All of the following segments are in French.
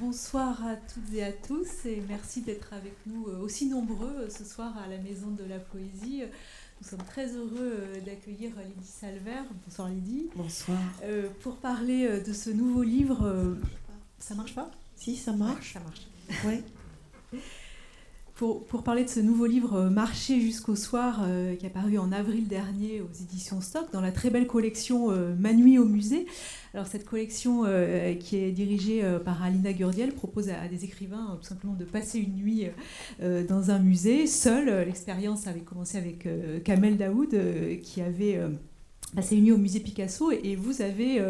Bonsoir à toutes et à tous et merci d'être avec nous euh, aussi nombreux euh, ce soir à la Maison de la Poésie. Nous sommes très heureux euh, d'accueillir Lydie Salver. Bonsoir Lydie. Bonsoir. pour parler de ce nouveau livre. Ça marche pas? Si, ça marche. ça marche. Oui pour, parler de ce nouveau livre euh, Marcher jusqu'au soir, euh, qui est paru en avril dernier aux éditions Stock, dans la très belle collection euh, Manui au musée. Alors cette collection qui est dirigée par Alina Gurdiel propose à, des écrivains tout simplement de passer une nuit dans un musée, seul. L'expérience avait commencé avec Kamel Daoud, qui avait passé une nuit au musée Picasso, et vous avez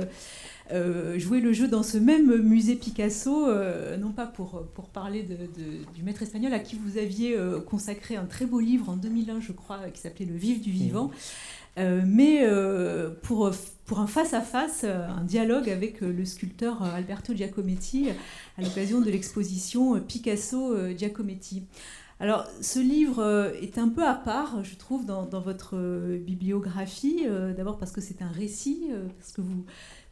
euh, jouer le jeu dans ce même musée Picasso, euh, non pas pour, pour parler de, du maître espagnol à qui vous aviez euh, consacré un très beau livre en 2001, je crois, qui s'appelait Le Vif du Vivant, mais pour, pour un face-à-face, un dialogue avec le sculpteur Alberto Giacometti à l'occasion de l'exposition Picasso-Giacometti. Alors, ce livre est un peu à part, je trouve, dans, dans votre bibliographie. D'abord parce que c'est un récit, parce que vous,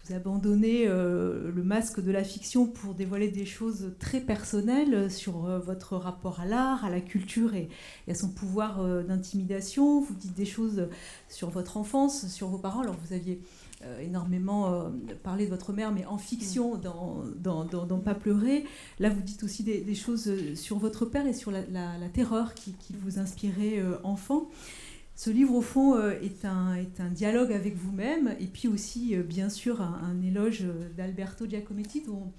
vous abandonnez euh, le masque de la fiction pour dévoiler des choses très personnelles sur euh, votre rapport à l'art, à la culture et, à son pouvoir euh, d'intimidation. Vous dites des choses sur votre enfance, sur vos parents. Alors vous aviez énormément parlé de votre mère, mais en fiction, dans, dans, Pas pleurer. Là, vous dites aussi des, choses sur votre père et sur la, terreur qui, qui, vous inspirait enfant. Ce livre, au fond, euh, est un, est un dialogue avec vous-même et puis aussi, euh, bien sûr, un, éloge euh, d'Alberto Giacometti dont,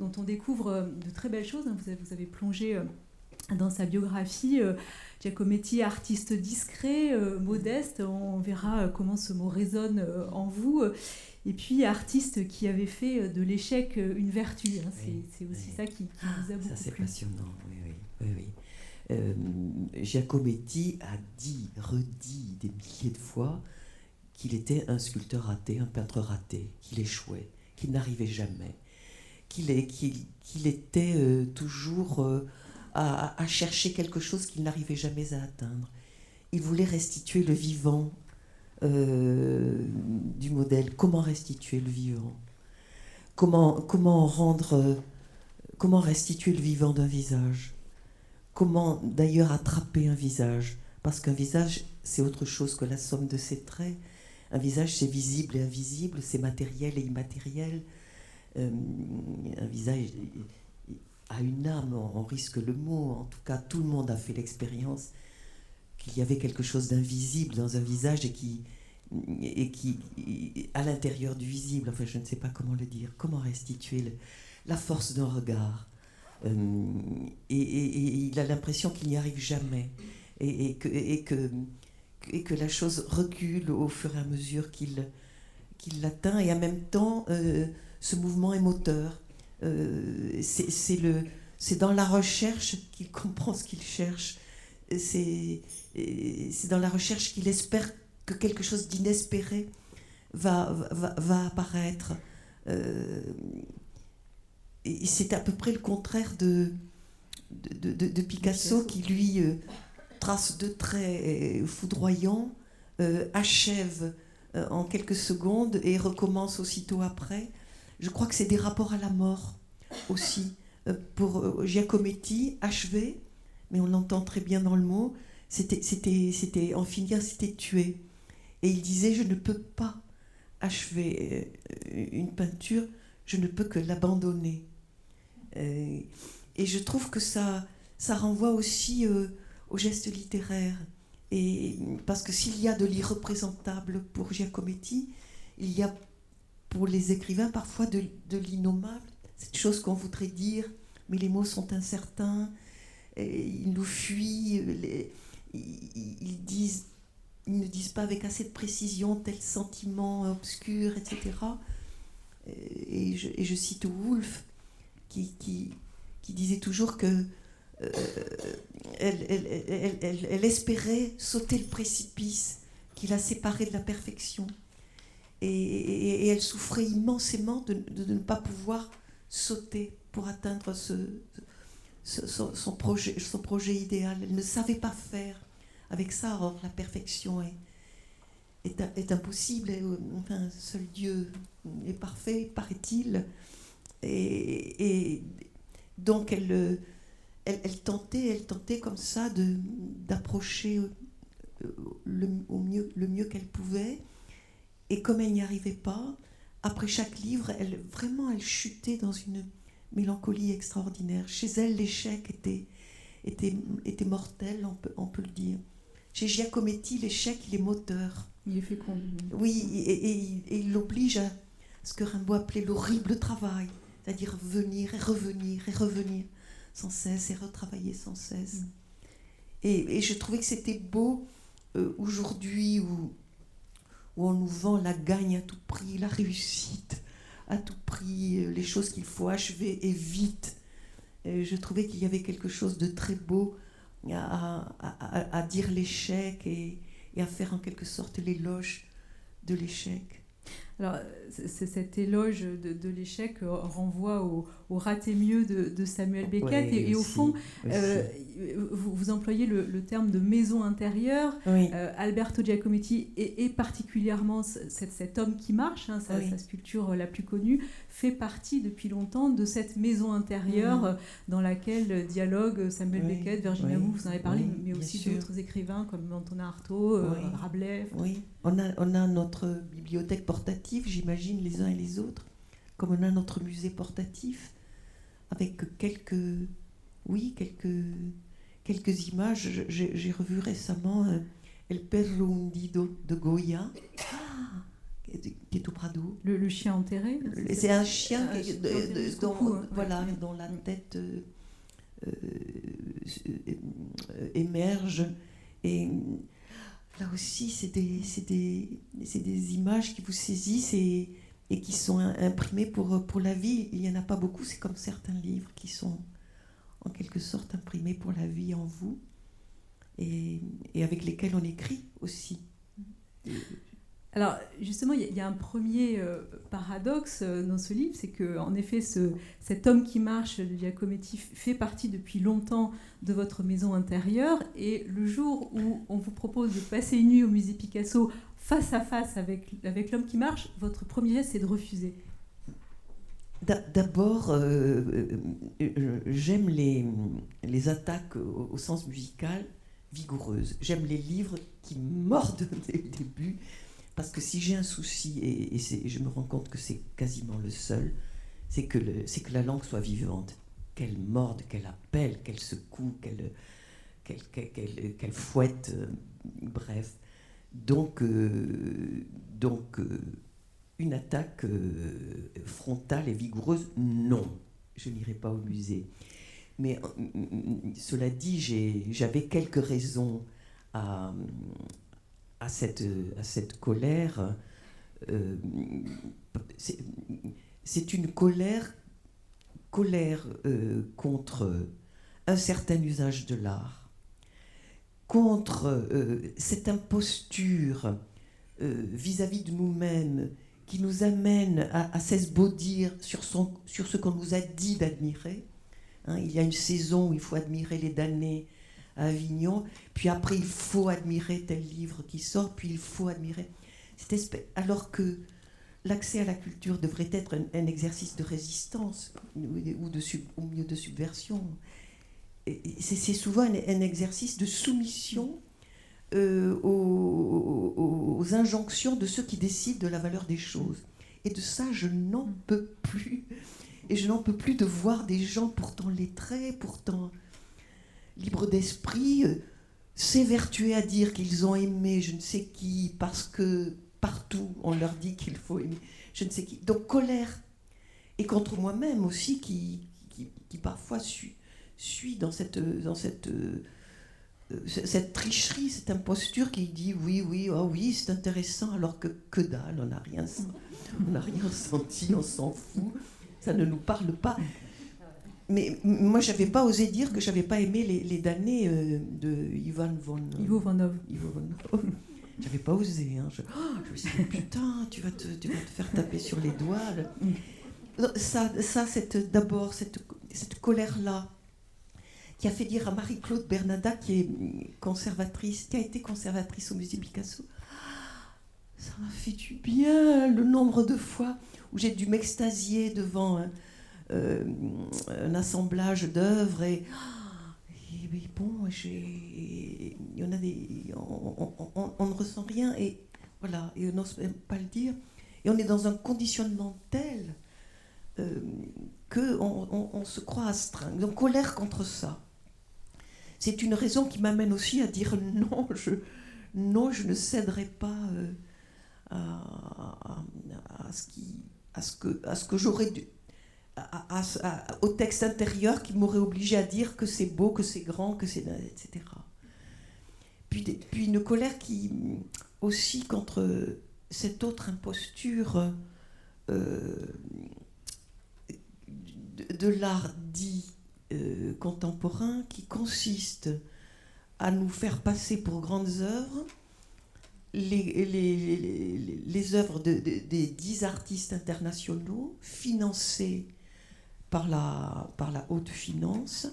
dont, on découvre de très belles choses. Hein. Vous avez, vous avez plongé dans sa biographie. Giacometti, artiste discret, modeste, on verra comment ce mot résonne en vous. Et puis artiste qui avait fait de l'échec une vertu. Hein. c'est aussi ça qui, vous a beaucoup Ça c'est passionnant, oui, oui. oui, oui. Euh, Giacometti a dit, redit des milliers de fois qu'il était un sculpteur raté, un peintre raté, qu'il échouait, qu'il n'arrivait jamais, qu'il était euh, toujours euh, à, chercher quelque chose qu'il n'arrivait jamais à atteindre. Il voulait restituer le vivant du modèle. Comment restituer le vivant? Comment, restituer le vivant d'un visage? Comment d'ailleurs attraper un visage Parce qu'un visage, c'est autre chose que la somme de ses traits. Un visage, c'est visible et invisible, c'est matériel et immatériel. Euh, un visage a une âme, on risque le mot. En tout cas, tout le monde a fait l'expérience qu'il y avait quelque chose d'invisible dans un visage et qui, et qui, à l'intérieur du visible, enfin je ne sais pas comment le dire, comment restituer la force d'un regard, euh, et, il a l'impression qu'il n'y arrive jamais et, que, la chose recule au fur et à mesure qu'il l'atteint et en même temps euh, ce mouvement est moteur. Euh, c'est dans la recherche qu'il comprend ce qu'il cherche. C'est dans la recherche qu'il espère que quelque chose d'inespéré va, apparaître. C'est à peu près le contraire de, de, Picasso, qui lui euh, trace de traits euh, foudroyants, euh, achève en quelques secondes et recommence aussitôt après. Je crois que c'est des rapports à la mort aussi. pour Giacometti, achever, mais on l'entend très bien dans le mot, c'était en finir, c'était tuer. Et il disait, je ne peux pas achever une peinture, je ne peux que l'abandonner. Euh, et je trouve que ça, ça renvoie aussi euh, au geste littéraire. Et, parce que s'il y a de l'irreprésentable pour Giacometti, il y a pour les écrivains parfois de, de l'innommable, cette chose qu'on voudrait dire, mais les mots sont incertains, ils nous fuient, ils, ne disent pas avec assez de précision tel sentiment obscur, etc. Et je cite Woolf, qui, disait toujours que euh, espérait sauter le précipice qui la séparait de la perfection. Et, elle souffrait immensément de, ne pas pouvoir sauter pour atteindre son, projet, idéal. Elle ne savait pas faire avec ça. Or, la perfection est, est, est impossible. Enfin, seul Dieu est parfait, paraît-il. Et, Donc elle, elle, tentait, elle tentait comme ça d'approcher le, au mieux, le mieux qu'elle pouvait. Et comme elle n'y arrivait pas, après chaque livre, elle, vraiment, elle chutait dans une mélancolie extraordinaire. Chez elle, l'échec était, était, était mortel, on peut, on peut le dire. Chez Giacometti, l'échec, il est moteur. Il est fécond. Oui, et, il l'oblige à ce que Rimbaud appelait l'horrible travail, c'est-à-dire venir et revenir et revenir sans cesse et retravailler sans cesse. Mm. Et, je trouvais que c'était beau euh, aujourd'hui où, où on nous vend la gagne à tout prix, la réussite à tout prix, euh, les choses qu'il faut achever et vite. je trouvais qu'il y avait quelque chose de très beau à, dire l'échec et, et, à faire en quelque sorte l'éloge de l'échec. Alors, cet éloge de, l'échec euh, renvoie au, raté mieux de, Samuel Beckett. et, au fond, euh, vous, employez le, terme de maison intérieure. Euh, Alberto Giacometti et, particulièrement cet, homme qui marche, hein, sa, sculpture la plus connue, fait partie depuis longtemps de cette maison intérieure mm. dans laquelle dialogue Samuel Beckett, Virginia Woolf, vous en avez parlé, mais aussi d'autres écrivains comme Antonin Artaud, Rabelais. Oui, on a, on a notre bibliothèque portative, j'imagine, les uns et les autres, comme on a notre musée portatif, avec quelques, oui, quelques, quelques images. J'ai revu récemment euh, El Perro Hundido de Goya, qui est au Prado. Le, chien enterré C'est un chien qui, dont, hein. voilà, dont la tête euh, euh, émerge. Et là aussi, c'est des, des, images qui vous saisissent et, qui sont imprimées pour, la vie. Il n'y en a pas beaucoup, c'est comme certains livres qui sont en quelque sorte imprimés pour la vie en vous et avec lesquels on écrit aussi. Alors justement, il y, a un premier euh, paradoxe euh, dans ce livre, c'est que en effet, ce, cet homme qui marche, le Giacometti, fait partie depuis longtemps de votre maison intérieure, et le jour où on vous propose de passer une nuit au musée Picasso face à face avec, l'homme qui marche, votre premier geste, c'est de refuser. D'abord, euh, j'aime les, les attaques au, au, sens musical vigoureuses. J'aime les livres qui mordent dès le début parce que si j'ai un souci, et, je me rends compte que c'est quasiment le seul, c'est que, que la langue soit vivante, qu'elle morde, qu'elle appelle, qu'elle secoue, qu'elle qu'elle fouette, euh, bref. Donc, euh, donc euh, une attaque frontale et vigoureuse, non, je n'irai pas au musée. Mais cela dit, j'avais quelques raisons à, à cette, à cette colère. Euh, c'est une colère, colère euh, contre un certain usage de l'art, contre euh, cette imposture vis-à-vis de nous-mêmes qui nous amène à, à s'esbaudir sur, sur ce qu'on nous a dit d'admirer. Hein, il y a une saison où il faut admirer les damnés Avignon, puis après il faut admirer tel livre qui sort, puis il faut admirer cette espèce, alors que l'accès à la culture devrait être un, exercice de résistance ou de mieux de subversion. C'est souvent un, exercice de soumission euh, aux, injonctions de ceux qui décident de la valeur des choses. Et de ça, je n'en peux plus. Et je n'en peux plus de voir des gens pourtant lettrés, pourtant libre d'esprit, euh, s'évertuer à dire qu'ils ont aimé je ne sais qui parce que partout on leur dit qu'il faut aimer je ne sais qui. Donc colère. Et contre moi-même aussi qui, qui, parfois suis, dans cette, dans cette, euh, cette tricherie, cette imposture qui dit oui, oui, oh oui, c'est intéressant alors que que dalle, on n'a rien, rien senti, on s'en fout, ça ne nous parle pas mais moi, je n'avais pas osé dire que je n'avais pas aimé les, les damnés euh, de Ivan von... Ivo Vanov. Ivo Vanov. J'avais pas osé. Hein. Je, oh, je, me suis dit, putain, tu vas te, tu vas te faire taper sur les doigts. Ça, ça d'abord, cette, cette colère-là, qui a fait dire à Marie-Claude Bernada, qui est conservatrice, qui a été conservatrice au musée Picasso, ça m'a fait du bien le nombre de fois où j'ai dû m'extasier devant un assemblage d'œuvres et, bon, il y en a des, on, ne ressent rien et voilà, et on n'ose même pas le dire. Et on est dans un conditionnement tel euh, qu'on on, se croit astreint. Donc colère contre ça. C'est une raison qui m'amène aussi à dire non, je, non, je ne céderai pas euh, à, ce qui, à ce que, à ce que j'aurais dû, au texte intérieur qui m'aurait obligé à dire que c'est beau, que c'est grand, que c'est etc. Puis, une colère qui aussi contre cette autre imposture euh, de, l'art dit euh, contemporain qui consiste à nous faire passer pour grandes œuvres les, les, les, œuvres des dix artistes internationaux financés par la, par la haute finance,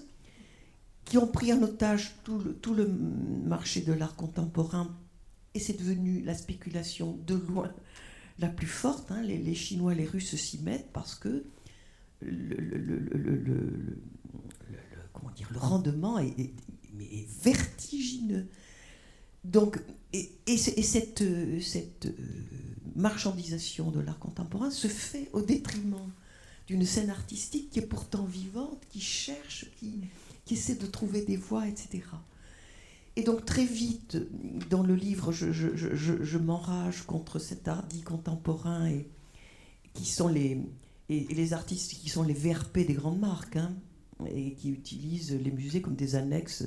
qui ont pris en otage tout le, tout le marché de l'art contemporain, et c'est devenu la spéculation de loin la plus forte. Hein. Les, les, Chinois, les Russes s'y mettent parce que le, le, comment dire, le rendement est, vertigineux. Donc, et, et, cette, cette euh, marchandisation de l'art contemporain se fait au détriment d'une scène artistique qui est pourtant vivante, qui cherche, qui, qui essaie de trouver des voies, etc. Et donc très vite, dans le livre, je, m'enrage contre cet art dit contemporain et qui sont les, et, artistes qui sont les VRP des grandes marques hein, et qui utilisent les musées comme des annexes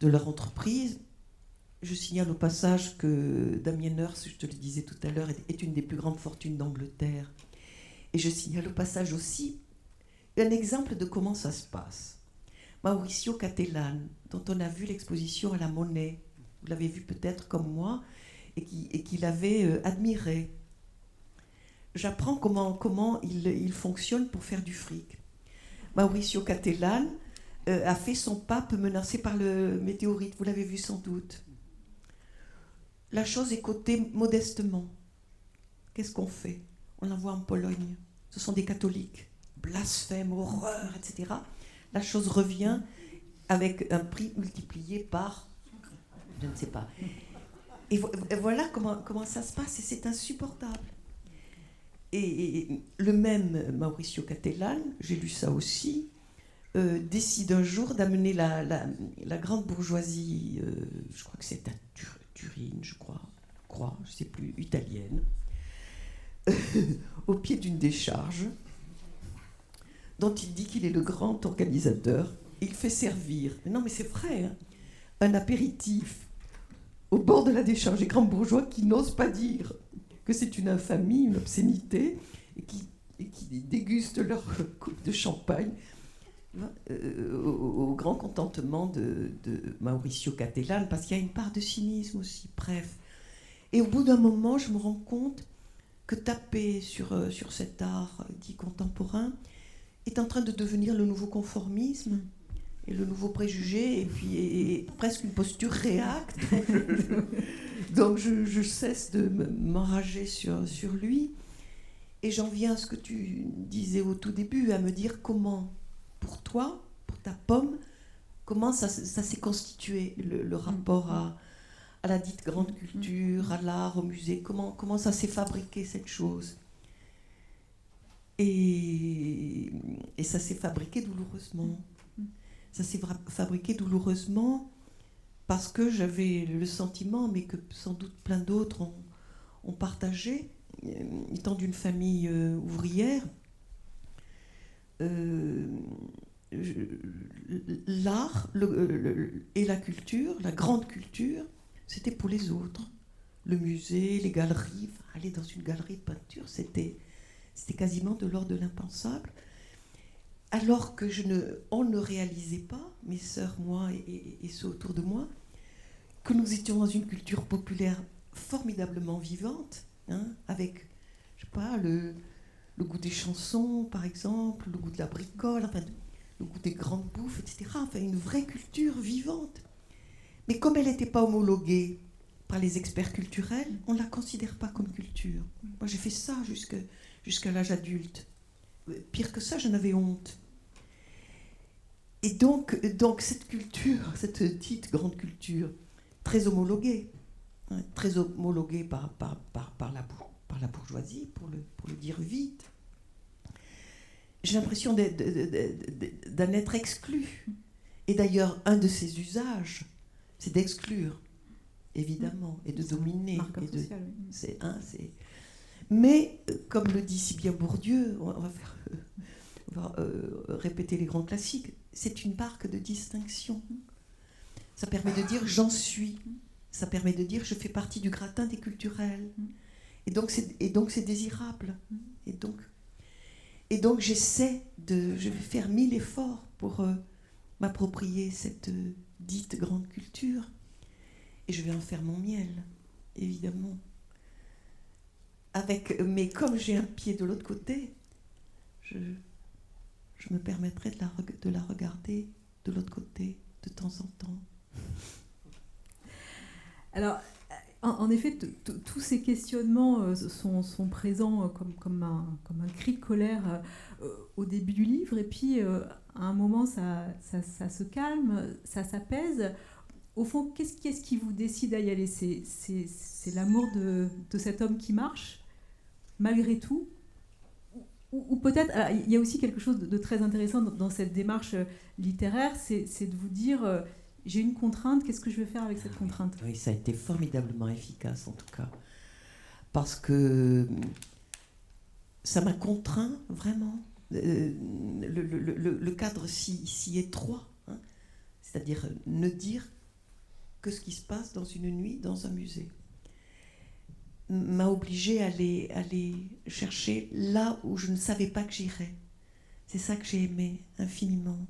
de leur entreprise. Je signale au passage que Damien Hirst, je te le disais tout à l'heure, est une des plus grandes fortunes d'Angleterre et je signale au passage aussi un exemple de comment ça se passe. Mauricio Cattelan, dont on a vu l'exposition à la Monnaie, vous l'avez vu peut-être comme moi, et qui l'avait euh, admiré. J'apprends comment, il, fonctionne pour faire du fric. Mauricio Cattelan euh, a fait son pape menacé par le météorite, vous l'avez vu sans doute. La chose est cotée modestement. Qu'est-ce qu'on fait? On l'envoie en Pologne. Ce sont des catholiques. Blasphème, horreur, etc. La chose revient avec un prix multiplié par, je ne sais pas. Et, voilà comment, comment ça se passe et c'est insupportable. Et, le même Mauricio Cattelan, j'ai lu ça aussi, euh, décide un jour d'amener la, la, grande bourgeoisie, euh, je crois que c'est à Turin, je crois, crois, je ne sais plus, italienne, au pied d'une décharge dont il dit qu'il est le grand organisateur. Il fait servir, non mais c'est vrai, hein, un apéritif au bord de la décharge des grands bourgeois qui n'osent pas dire que c'est une infamie, une obscénité, et qui, dégustent leur coupe de champagne euh, au, grand contentement de, de Mauricio Cattelan, parce qu'il y a une part de cynisme aussi, bref. Et au bout d'un moment, je me rends compte que taper sur, euh, sur cet art dit contemporain est en train de devenir le nouveau conformisme et le nouveau préjugé, et puis presque une posture réacte. Donc je, cesse de m'enrager sur, sur lui. Et j'en viens à ce que tu disais au tout début, à me dire comment, pour toi, pour ta pomme, comment ça, ça s'est constitué, le, le rapport à, à la dite grande culture, à l'art, au musée Comment, comment ça s'est fabriqué cette chose? Et, et, ça s'est fabriqué douloureusement. Ça s'est fabriqué douloureusement parce que j'avais le sentiment, mais que sans doute plein d'autres ont, ont, partagé, euh, étant d'une famille euh, ouvrière, euh, l'art et la culture, la grande culture, c'était pour les autres. Le musée, les galeries, aller dans une galerie de peinture, c'était, quasiment de l'ordre de l'impensable. Alors que je ne, on ne réalisait pas, mes sœurs, moi et, ceux autour de moi, que nous étions dans une culture populaire formidablement vivante, hein, avec, je sais pas, le, goût des chansons, par exemple, le goût de la bricole, le goût des grandes bouffes, etc. Enfin, une vraie culture vivante. Mais comme elle n'était pas homologuée par les experts culturels, on ne la considère pas comme culture. Moi, j'ai fait ça jusqu'à l'âge adulte. pire que ça, j'en avais honte. Et donc, cette culture, cette dite grande culture, très homologuée, hein, très homologuée par la bourgeoisie, pour le, pour le dire vite, j'ai l'impression d'en être exclu. Et d'ailleurs, un de ses usages, c'est d'exclure, évidemment, et de dominer. De, c'est un, c'est. Mais, euh, comme le dit si bien Bourdieu, on va, faire, on va euh, répéter les grands classiques, c'est une marque de distinction. Ça permet de dire j'en suis. Ça permet de dire je fais partie du gratin des culturels. Et donc c'est, et donc c'est désirable. Et donc, et donc j'essaie de, je vais faire mille efforts pour euh, m'approprier cette euh, dite grande culture. Et je vais en faire mon miel, évidemment. Avec, mais comme j'ai un pied de l'autre côté, je, je me permettrai de la, de la regarder de l'autre côté de temps en temps. Alors, en, effet, tous ces questionnements euh, sont, sont présents euh, comme, comme, un, comme, un, cri de colère euh, au début du livre, et puis à un moment, ça, ça, ça se calme, ça s'apaise. Au fond, qu'est-ce qui, vous décide à y aller? C'est l'amour de, de, cet homme qui marche, malgré tout? Ou, peut-être, il y a aussi quelque chose de, très intéressant dans, cette démarche euh, littéraire, c'est de vous dire, euh, j'ai une contrainte, qu'est-ce que je vais faire avec cette contrainte? Oui, ça a été formidablement efficace en tout cas. Parce que ça m'a contraint vraiment. Euh, le, cadre si, étroit, hein. c'est-à-dire ne dire que ce qui se passe dans une nuit dans un musée m'a obligé à aller, chercher là où je ne savais pas que j'irais. C'est ça que j'ai aimé infiniment.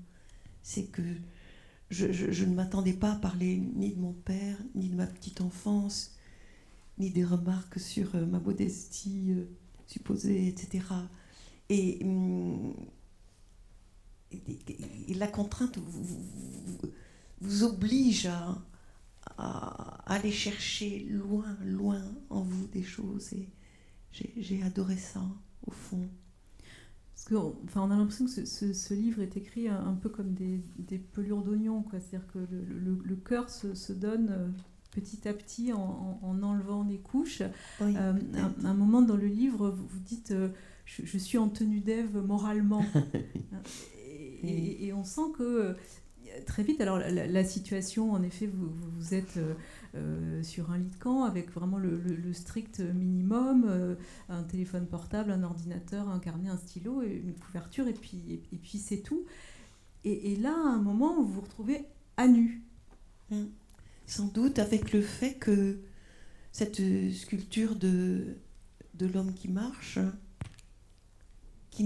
C'est que je, ne m'attendais pas à parler ni de mon père, ni de ma petite enfance, ni des remarques sur euh, ma modestie euh, supposée, etc. Et, hum, et, la contrainte vous, vous, vous oblige à, à aller chercher loin, loin en vous des choses. Et j'ai adoré ça, au fond. Parce que, enfin, on a l'impression que ce, ce, livre est écrit un, peu comme des, des pelures d'oignon. C'est-à-dire que le, le, cœur se, se, donne euh, petit à petit en, en, enlevant des couches. Euh, un, moment dans le livre, vous, vous dites euh, je, suis en tenue d'Ève moralement. et, et, on sent que très vite, alors la, situation, en effet, vous, vous êtes euh, euh, sur un lit de camp avec vraiment le, strict minimum, euh, un téléphone portable, un ordinateur, un carnet, un stylo, et une couverture, et puis, et, puis c'est tout. Et, là, à un moment, vous vous retrouvez à nu. Hum. Sans doute avec le fait que cette sculpture de, de l'homme qui marche,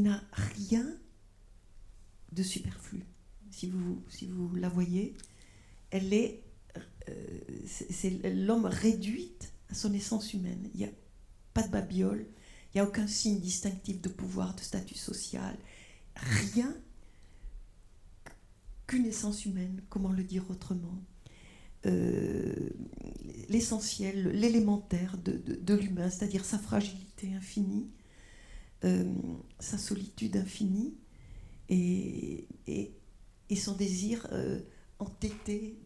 n'a rien de superflu si vous, si vous la voyez, elle est, euh, c'est l'homme réduite à son essence humaine. Il n'y a pas de babiole, il n'y a aucun signe distinctif de pouvoir, de statut social, rien qu'une essence humaine, comment le dire autrement euh, L'essentiel, l'élémentaire de, de, l'humain, c'est-à-dire sa fragilité infinie, euh, sa solitude infinie, et, son désir euh, entêté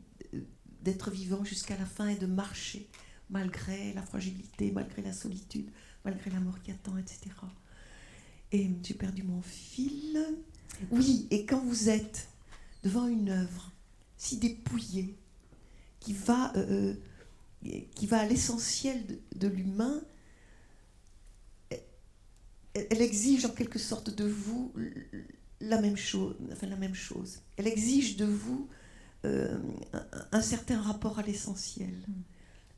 d'être vivant jusqu'à la fin et de marcher malgré la fragilité, malgré la solitude, malgré la mort qui attend, etc. Et j'ai perdu mon fil. Oui, et quand vous êtes devant une œuvre si dépouillée, qui va, euh, euh, à l'essentiel de l'humain, elle exige en quelque sorte de vous la même chose. Enfin, la même chose. Elle exige de vous euh, un, certain rapport à l'essentiel, mm.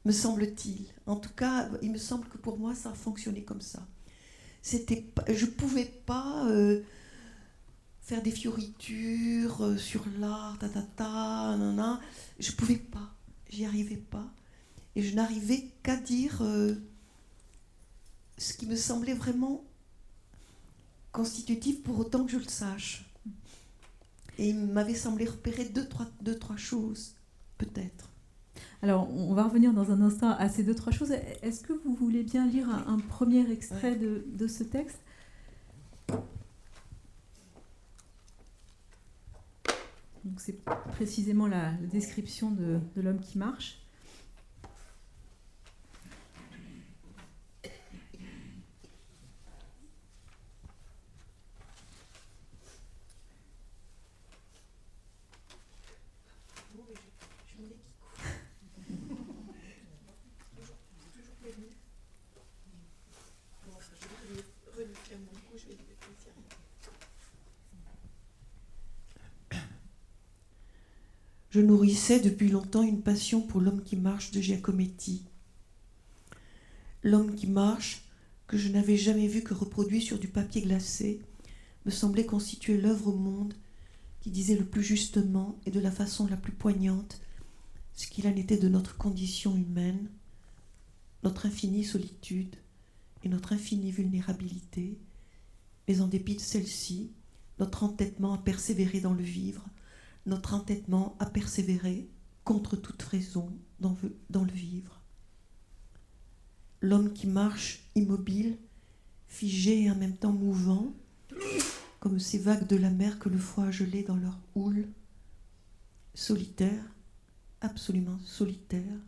me semble-t-il. En tout cas, il me semble que pour moi, ça a fonctionné comme ça. C'était, je ne pouvais pas euh, faire des fioritures euh, sur l'art, ta, ta, ta, nanana. Je ne pouvais pas. J'y arrivais pas. Et je n'arrivais qu'à dire ce qui me semblait vraiment constitutif pour autant que je le sache. Et il m'avait semblé repérer deux trois, choses, peut-être. Alors, on va revenir dans un instant à ces deux, trois choses. Est-ce que vous voulez bien lire un, premier extrait de, ce texte? C'est précisément la, description de l'homme qui marche. Je nourrissais depuis longtemps une passion pour l'homme qui marche de Giacometti. L'homme qui marche, que je n'avais jamais vu que reproduit sur du papier glacé, me semblait constituer l'œuvre au monde qui disait le plus justement et de la façon la plus poignante ce qu'il en était de notre condition humaine, notre infinie solitude et notre infinie vulnérabilité, mais en dépit de celle-ci, notre entêtement à persévérer dans le vivre, notre entêtement à persévérer contre toute raison dans, le vivre. L'homme qui marche immobile, figé et en même temps mouvant, comme ces vagues de la mer que le froid a gelées dans leur houle, solitaire, absolument solitaire,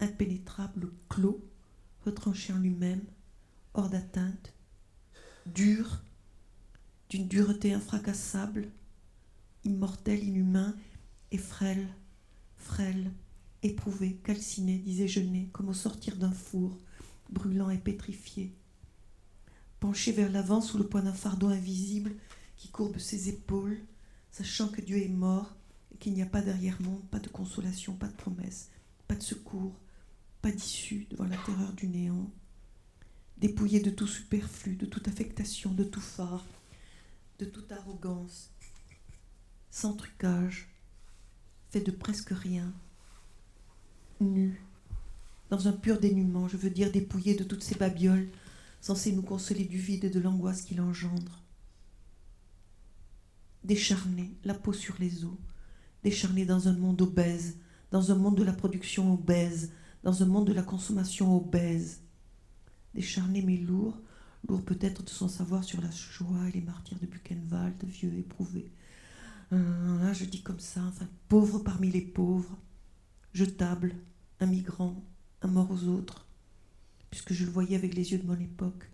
impénétrable, clos, retranché en lui-même, hors d'atteinte, dur, d'une dureté infracassable, immortel, inhumain et frêle, frêle, éprouvé, calciné, disait Genet, comme au sortir d'un four, brûlant et pétrifié. Penché vers l'avant sous le poids d'un fardeau invisible qui courbe ses épaules, sachant que Dieu est mort et qu'il n'y a pas d'arrière-monde, pas de consolation, pas de promesse, pas de secours, pas d'issue devant la terreur du néant, dépouillé de tout superflu, de toute affectation, de tout phare, de toute arrogance, sans trucage, fait de presque rien, nu, dans un pur dénuement, je veux dire dépouillé de toutes ces babioles, censées nous consoler du vide et de l'angoisse qu'il engendre. Décharné, la peau sur les os, décharné dans un monde obèse, dans un monde de la production obèse, dans un monde de la consommation obèse. Décharné mais lourd, lourd peut-être de son savoir sur la joie et les martyrs de Buchenwald, vieux éprouvé, là, je dis comme ça, enfin, pauvre parmi les pauvres, jetable, un migrant, un mort aux autres, puisque je le voyais avec les yeux de mon époque,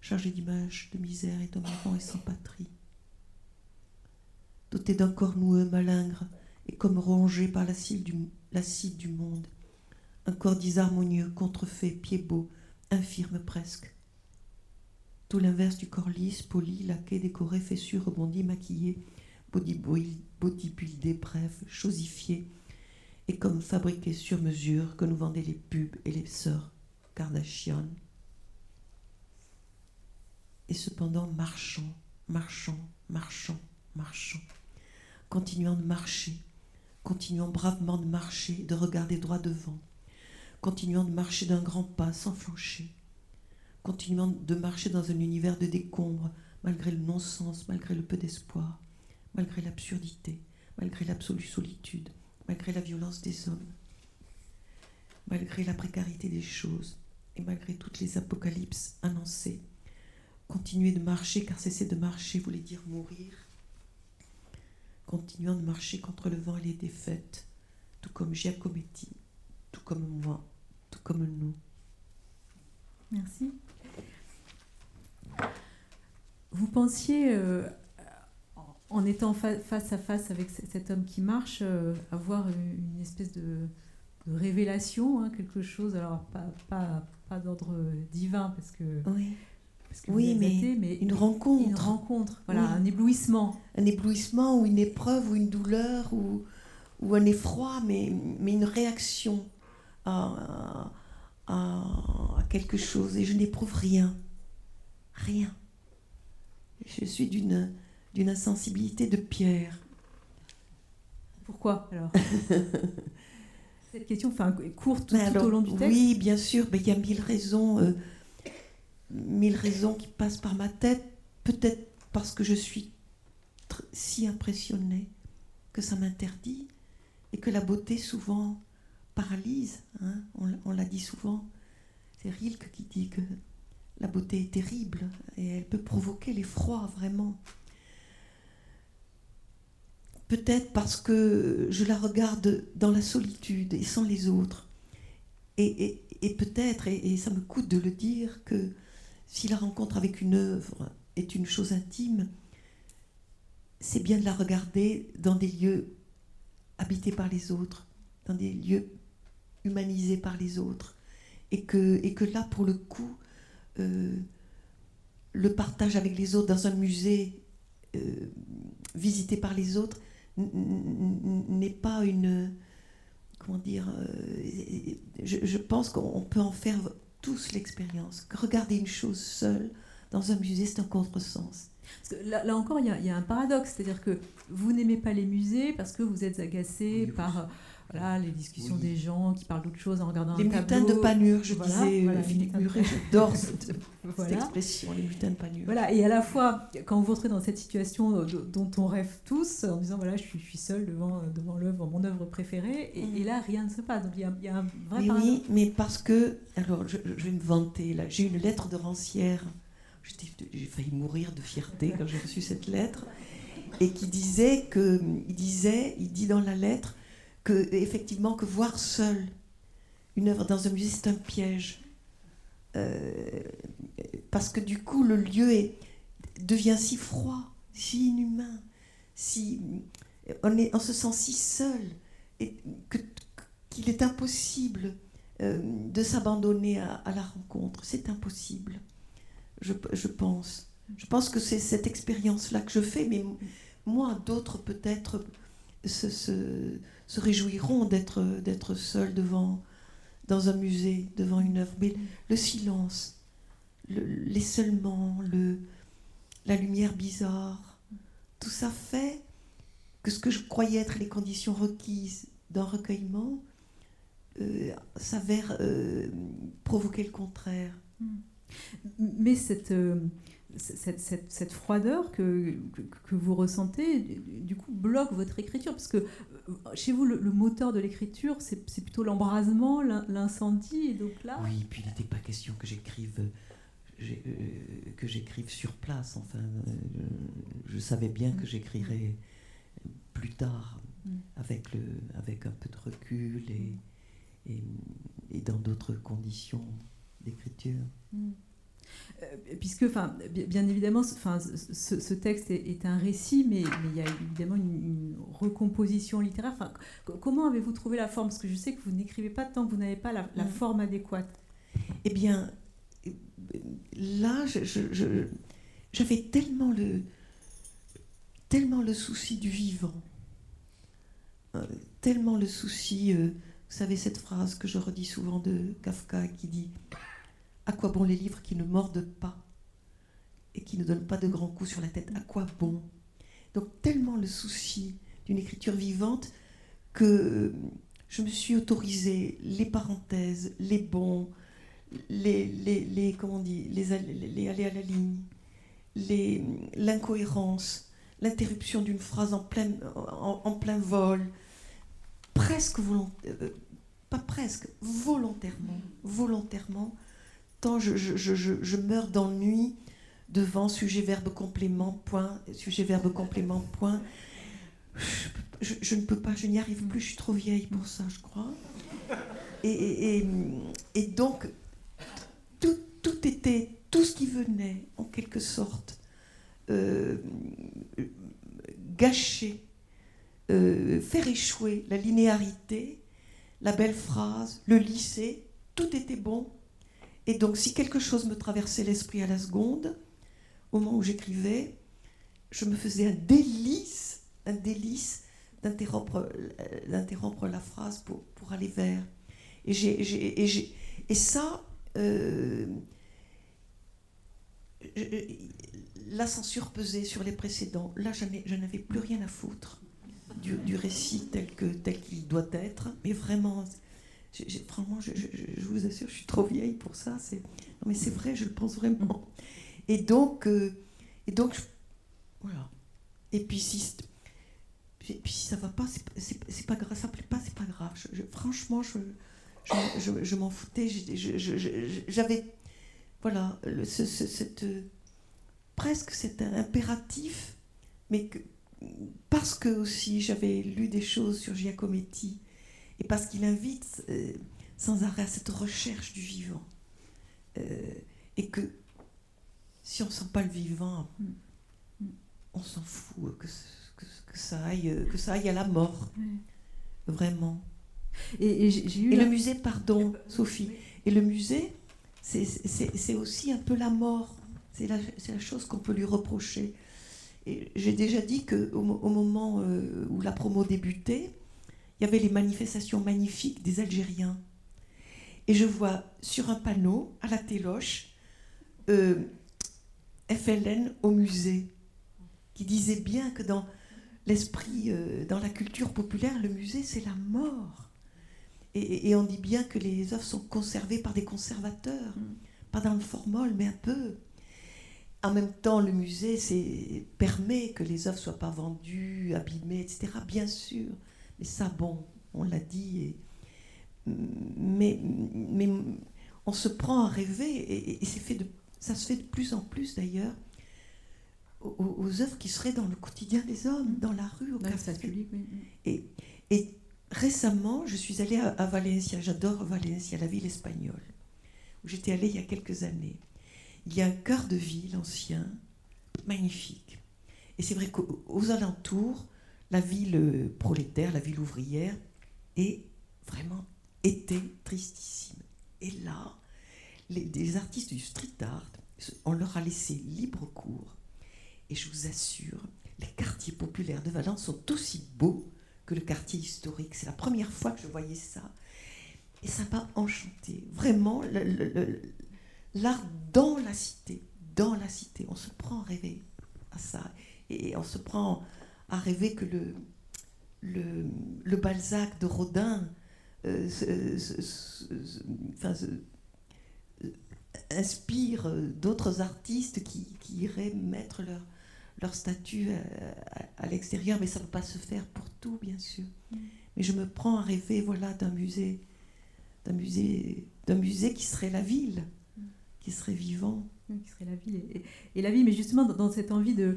chargé d'images, de misère et d'homme et sans patrie. Doté d'un corps noueux, malingre, et comme rongé par l'acide du, du monde, un corps disharmonieux, contrefait, pied beau, infirme presque. Tout l'inverse du corps lisse, poli, laqué, décoré, fessu, rebondi, maquillé, bodybuildé, bref, chosifié, et comme fabriqué sur mesure que nous vendaient les pubs et les sœurs Kardashian. Et cependant marchant, marchant, marchant, marchant, continuant de marcher, continuant bravement de marcher, de regarder droit devant, continuant de marcher d'un grand pas sans flancher, continuant de marcher dans un univers de décombres, malgré le non-sens, malgré le peu d'espoir, malgré l'absurdité, malgré l'absolue solitude, malgré la violence des hommes, malgré la précarité des choses et malgré toutes les apocalypses annoncées. Continuer de marcher, car cesser de marcher voulait dire mourir. Continuant de marcher contre le vent et les défaites, tout comme Giacometti, tout comme moi, tout comme nous. Merci. Vous pensiez euh, en étant face à face avec cet homme qui marche, euh, avoir une espèce de, révélation, hein, quelque chose, alors pas, pas, d'ordre divin, parce que. Oui. oui, mais, une rencontre. Une rencontre, voilà, un éblouissement. Un éblouissement ou une épreuve ou une douleur ou, ou un effroi, mais, mais une réaction à, à, à quelque chose. Et je n'éprouve rien. Rien. Je suis d'une d'une insensibilité de pierre. Pourquoi alors? Cette question fait un court tout, au long du texte. Oui, bien sûr, mais il y a mille raisons, euh, mille raisons qui passent par ma tête. Peut-être parce que je suis si impressionnée que ça m'interdit et que la beauté souvent paralyse. Hein. on, on l'a dit souvent. C'est Rilke qui dit que la beauté est terrible et elle peut provoquer l'effroi vraiment. Peut-être parce que je la regarde dans la solitude et sans les autres. Et, peut-être, et, ça me coûte de le dire, que si la rencontre avec une œuvre est une chose intime, c'est bien de la regarder dans des lieux habités par les autres, dans des lieux humanisés par les autres. Et que, là, pour le coup, euh, le partage avec les autres dans un musée euh, visité par les autres n'est pas une comment dire euh, je, pense qu'on peut en faire tous l'expérience. Regarder une chose seule dans un musée c'est un contresens. Là, là, encore il y, a, un paradoxe c'est à dire que vous n'aimez pas les musées parce que vous êtes agacé par voilà, les discussions des gens qui parlent d'autre chose en regardant les un tableau. Les mutins de Panure, je disais, euh, Philippe Muret, j'adore cette, expression, les mutins de Panure. Voilà, et à la fois, quand vous rentrez dans cette situation euh, dont on rêve tous, en disant, voilà, je suis, je suis seule devant, euh, devant l'œuvre, mon œuvre préférée, et, mm. là, rien ne se passe. Donc il y a, y a, un vrai mais Oui, mais parce que, alors, je, je vais me vanter, là, j'ai une lettre de Rancière, j'ai failli mourir de fierté quand j'ai reçu cette lettre, et qui disait que, il disait, il dit dans la lettre, que effectivement que voir seul une œuvre dans un musée c'est un piège euh, parce que du coup le lieu est, devient si froid, si inhumain, si on, est, on se sent si seul et qu'il est impossible euh, de s'abandonner à, à, la rencontre. C'est impossible, je, je, pense. Je pense que c'est cette expérience-là que je fais, mais moi, d'autres peut-être se, réjouiront d'être, d'être seuls devant, dans un musée, devant une œuvre. Mais le silence, l'isolement, le, la lumière bizarre, tout ça fait que ce que je croyais être les conditions requises d'un recueillement euh, s'avère euh, provoquer le contraire. Mais cette, euh, cette, cette, froideur que, que, vous ressentez, du coup, bloque votre écriture. Parce que euh, chez vous, le, moteur de l'écriture, c'est plutôt l'embrasement, l'incendie. Et donc là. Oui, puis il n'était pas question que j'écrive. Euh, que j'écrive sur place. Enfin, euh, je, savais bien que j'écrirais plus tard, mm. avec, le, avec un peu de recul et, et, et dans d'autres conditions d'écriture. Mm. Euh, puisque, enfin, bien évidemment, enfin, ce, texte est, un récit, mais, il y a évidemment une, recomposition littéraire. Enfin, comment avez-vous trouvé la forme? Parce que je sais que vous n'écrivez pas tant que vous n'avez pas la, mm. forme adéquate. Eh bien, là, j'avais tellement le, tellement le souci du vivant, euh, tellement le souci. Euh, vous savez cette phrase que je redis souvent de Kafka qui dit à quoi bon les livres qui ne mordent pas et qui ne donnent pas de grands coups sur la tête? À quoi bon? Donc tellement le souci d'une écriture vivante que je me suis autorisé les parenthèses, les bons, les, les, les comment on dit, les, les, aller à la ligne, l'incohérence, l'interruption d'une phrase en plein, en, plein vol, presque volontairement, euh, pas presque, volontairement, volontairement, je, je, meurs d'ennui devant sujet, verbe, complément, point, sujet, verbe, complément, point. Je, ne peux pas, je n'y arrive plus, je suis trop vieille pour ça, je crois. Et, donc, tout, tout, était, tout ce qui venait, en quelque sorte, euh, gâcher, euh, faire échouer la linéarité, la belle phrase, le lycée, tout était bon, et donc, si quelque chose me traversait l'esprit à la seconde, au moment où j'écrivais, je me faisais un délice, un délice d'interrompre, la phrase pour, pour aller vers. Et, j'ai, et, et ça, euh, la censure pesait sur les précédents. Là, je n'avais plus rien à foutre du, du récit tel, que, tel qu'il doit être. Mais vraiment, franchement, je, vous assure, je suis trop vieille pour ça. C'est, non, mais c'est vrai, je le pense vraiment. Et donc, euh, et donc voilà. Et puis si, puis, si ça va pas, c'est, pas grave, ça plaît pas, c'est pas grave. franchement, je, je, m'en foutais. J'avais, voilà, ce, cette, presque cet impératif, mais parce que aussi j'avais lu des choses sur Giacometti, et parce qu'il invite euh, sans arrêt à cette recherche du vivant, euh, et que si on ne sent pas le vivant, mm. on s'en fout que, que, ça aille, que ça aille à la mort, vraiment. Et, et, le musée, pardon, Sophie, et le musée, c'est aussi un peu la mort. C'est la, la, chose qu'on peut lui reprocher. J'ai déjà dit qu'au au moment euh, où la promo débutait, il y avait les manifestations magnifiques des Algériens. Et je vois sur un panneau, à la téloche, euh, FLN au musée, qui disait bien que dans l'esprit, euh, dans la culture populaire, le musée, c'est la mort. Et, on dit bien que les œuvres sont conservées par des conservateurs, pas dans le formol, mais un peu. En même temps, le musée permet que les œuvres soient pas vendues, abîmées, etc. Bien sûr. Mais ça, bon, on l'a dit. mais, mais on se prend à rêver, et, fait de, ça se fait de plus en plus d'ailleurs, aux, œuvres qui seraient dans le quotidien des hommes, dans la rue, au café. Public, oui. Et, et récemment, je suis allée à, Valencia. J'adore Valencia, la ville espagnole, où j'étais allée il y a quelques années. Il y a un cœur de ville ancien, magnifique. Et c'est vrai qu'aux alentours, la ville prolétaire, la ville ouvrière, est vraiment était tristissime. Et là, les, artistes du street art, on leur a laissé libre cours. Et je vous assure, les quartiers populaires de Valence sont aussi beaux que le quartier historique. C'est la première fois que je voyais ça. Et ça m'a enchanté. Vraiment, l'art dans la cité. Dans la cité. On se prend à rêver à ça. Et on se prend à rêver que le, le, le Balzac de Rodin euh, inspire d'autres artistes qui, qui, iraient mettre leur, leur statut euh, à, l'extérieur, mais ça ne peut pas se faire pour tout, bien sûr. Mm. Mais je me prends à rêver, voilà, d'un musée, d'un musée, d'un musée qui serait la ville, mm. qui serait vivant qui serait la ville et, la vie. Mais justement, dans, cette envie de,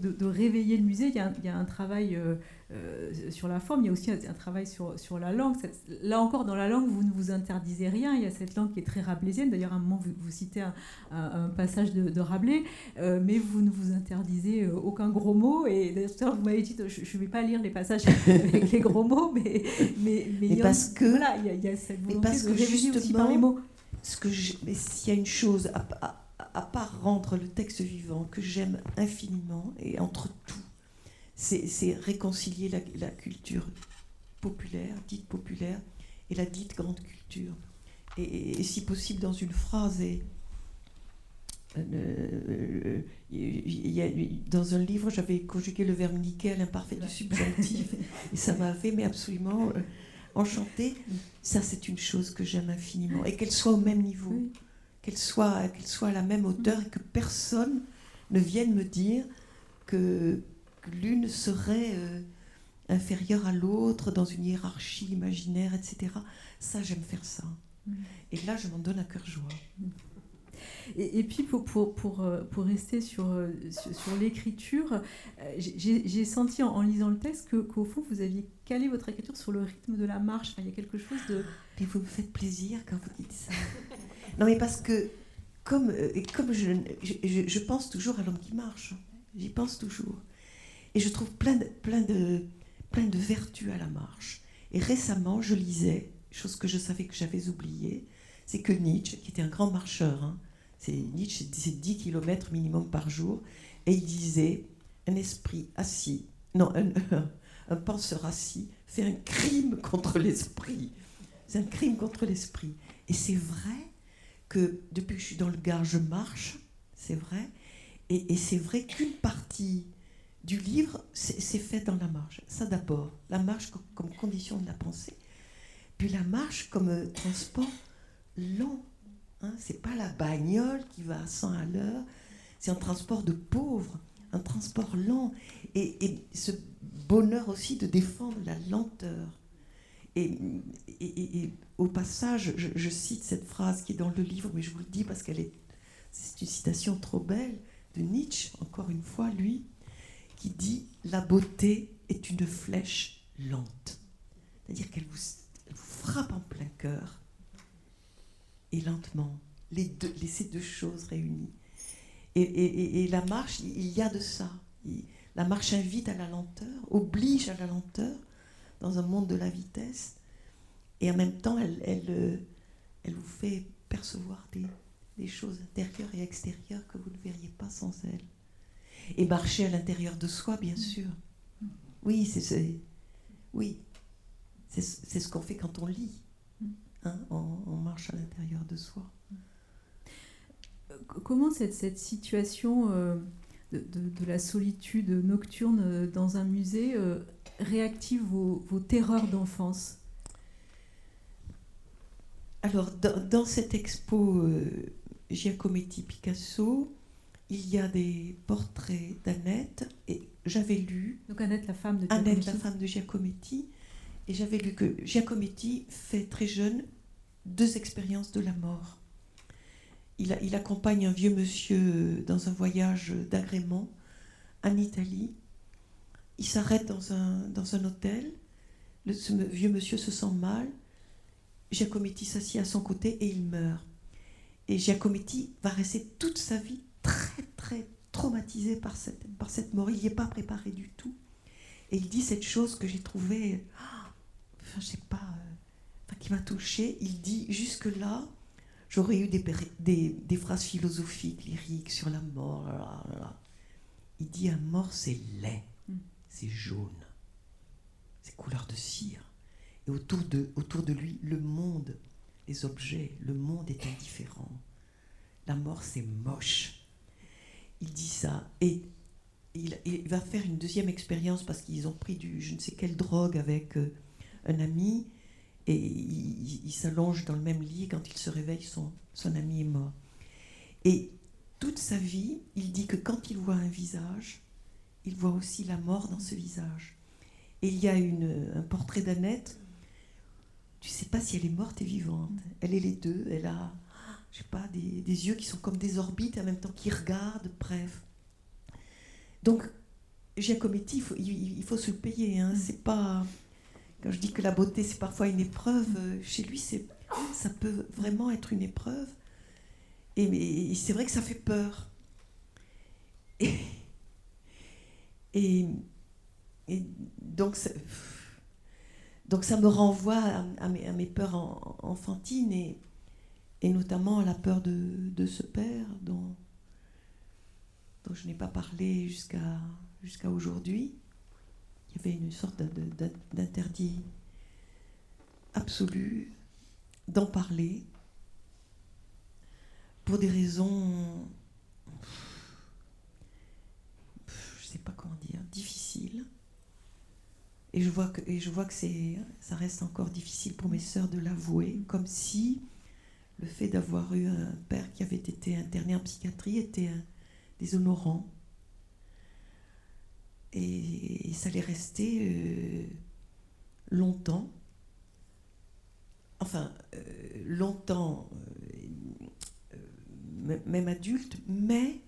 de, réveiller le musée, il y a un, il y a un travail euh, euh, sur la forme, il y a aussi un, travail sur, sur la langue. là encore, dans la langue, vous ne vous interdisez rien. Il y a cette langue qui est très rabelaisienne. D'ailleurs, à un moment, vous, vous citez un, un, passage de, Rabelais, euh, mais vous ne vous interdisez aucun gros mot. Et d'ailleurs, vous m'avez dit, je ne vais pas lire les passages avec les gros mots, mais, mais, mais, parce que voilà, il y, a, il y a cette volonté parce que de réveiller aussi par les mots. Ce que mais s'il y a une chose à, à, à part rendre le texte vivant que j'aime infiniment et entre tout c'est réconcilier la, culture populaire, dite populaire, et la dite grande culture. Et, si possible dans une phrase. Et, euh, dans un livre, j'avais conjugué le verbe nickel imparfait du subjonctif, et ça m'avait mais absolument euh. Ça, c'est une chose que j'aime infiniment, et qu'elle soit au même niveau, qu'elle soit, qu'elle soit à la même hauteur, et que personne ne vienne me dire que l'une serait euh, inférieure à l'autre dans une hiérarchie imaginaire, etc. Ça, j'aime faire ça. Mm. Et là, je m'en donne à cœur joie. Et, puis pour, pour, pour, euh, pour, rester sur, euh, sur, l'écriture, j'ai senti en, lisant le texte qu'au fond, vous aviez calé votre écriture sur le rythme de la marche. il y a quelque chose de... Mais vous me faites plaisir quand vous dites ça. non, mais parce que comme, comme je, je, pense toujours à l'homme qui marche, j'y pense toujours. Et je trouve plein de, plein, de, plein de vertus à la marche. Et récemment, je lisais, chose que je savais que j'avais oubliée, c'est que Nietzsche, qui était un grand marcheur, hein, c'est Nietzsche, c'est 10 km minimum par jour, et il disait un esprit assis, non, un, un penseur assis fait un crime contre l'esprit. C'est un crime contre l'esprit. Et c'est vrai que depuis que je suis dans le Gard, je marche, c'est vrai, et, c'est vrai qu'une partie du livre, c'est fait dans la marche. Ça d'abord, la marche comme condition de la pensée, puis la marche comme euh, transport lent. Hein, c'est pas la bagnole qui va à 100 à l'heure, c'est un transport de pauvres, un transport lent. Et, ce bonheur aussi de défendre la lenteur. Et, au passage, je, cite cette phrase qui est dans le livre, mais je vous le dis parce qu'elle est, c'est une citation trop belle de Nietzsche, encore une fois, lui, qui dit La beauté est une flèche lente. C'est-à-dire qu'elle vous, frappe en plein cœur et lentement, les deux, ces deux choses réunies. Et, la marche, il y a de ça. La marche invite à la lenteur, oblige à la lenteur dans un monde de la vitesse. Et en même temps, elle, elle, euh, elle vous fait percevoir des, des choses intérieures et extérieures que vous ne verriez pas sans elle. Et marcher à l'intérieur de soi, bien sûr. Oui, c'est c'est- oui, c'est ce qu'on fait quand on lit. hein, on, on marche à l'intérieur de soi. Euh, Comment cette, cette situation euh, de, de- de la solitude nocturne dans un musée euh, réactive vos, vos terreurs d'enfance Alors, dans, dans cette expo euh, Giacometti Picasso, il y a des portraits d'Annette, et j'avais lu Donc Annette, la femme de Annette, la Giacometti. femme de Giacometti, et j'avais lu que Giacometti fait très jeune deux expériences de la mort. Il, accompagne un vieux monsieur dans un voyage d'agrément en Italie. Il s'arrête dans un, dans un hôtel. Le, ce vieux monsieur se sent mal. Giacometti s'assied à son côté et il meurt. Et Giacometti va rester toute sa vie très très traumatisé par cette, par cette mort. Il n'y est pas préparé du tout. Et il dit cette chose que j'ai trouvée, ah, enfin, je sais pas, euh, qui m'a touchée. Il dit jusque-là, j'aurais eu des, péri- des, des phrases philosophiques, lyriques sur la mort. là, là. Il dit un mort, c'est laid, Mm. c'est jaune, c'est couleur de cire. Et autour de, autour de lui, le monde, les objets, le monde est indifférent. La mort, c'est moche. Il dit ça. Et il, il va faire une deuxième expérience parce qu'ils ont pris du je ne sais quelle drogue avec euh, un ami. Et il, s'allonge dans le même lit. Quand il se réveille, son, son ami est mort. Et toute sa vie, il dit que quand il voit un visage, il voit aussi la mort dans ce visage. Et il y a une, un portrait d'Annette. Tu sais pas si elle est morte et vivante. Elle est les deux. Elle a, je sais pas, des, des yeux qui sont comme des orbites en même temps qui regardent. Bref. Donc, Giacometti, il faut, il, il faut se le payer. Hein. C'est pas. Quand je dis que la beauté, c'est parfois une épreuve, euh, chez lui, c'est, ça peut vraiment être une épreuve. Et, c'est vrai que ça fait peur. Et, donc, ça, me renvoie à, mes, peurs en- enfantines et, notamment à la peur de, ce père dont, je n'ai pas parlé jusqu'à aujourd'hui. Il y avait une sorte d'interdit absolu d'en parler pour des raisons, je sais pas comment dire, difficiles. Et je vois que, et je vois que ça reste encore difficile pour mes sœurs de l'avouer, comme si le fait d'avoir eu un père qui avait été interné en psychiatrie était un déshonorant. Et, ça allait rester euh, longtemps. Enfin, euh, longtemps, euh, même adulte, mais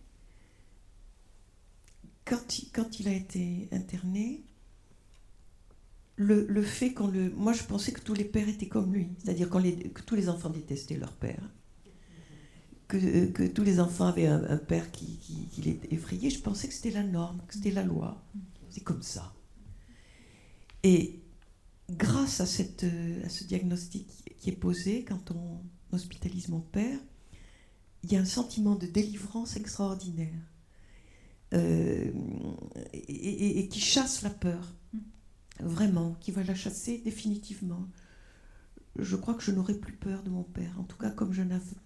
quand il, a été interné, le, fait qu'on le. Moi, je pensais que tous les pères étaient comme lui, c'est-à-dire que tous les enfants détestaient leur père, euh, que tous les enfants avaient un, père qui, qui, qui les effrayait. Je pensais que c'était la norme, que c'était la loi. C'est comme ça. Et grâce à, euh, ce diagnostic qui est posé quand on hospitalise mon père, il y a un sentiment de délivrance extraordinaire euh, et, qui chasse la peur, vraiment, qui va la chasser définitivement. Je crois que je n'aurai plus peur de mon père, en tout cas comme j'en avais,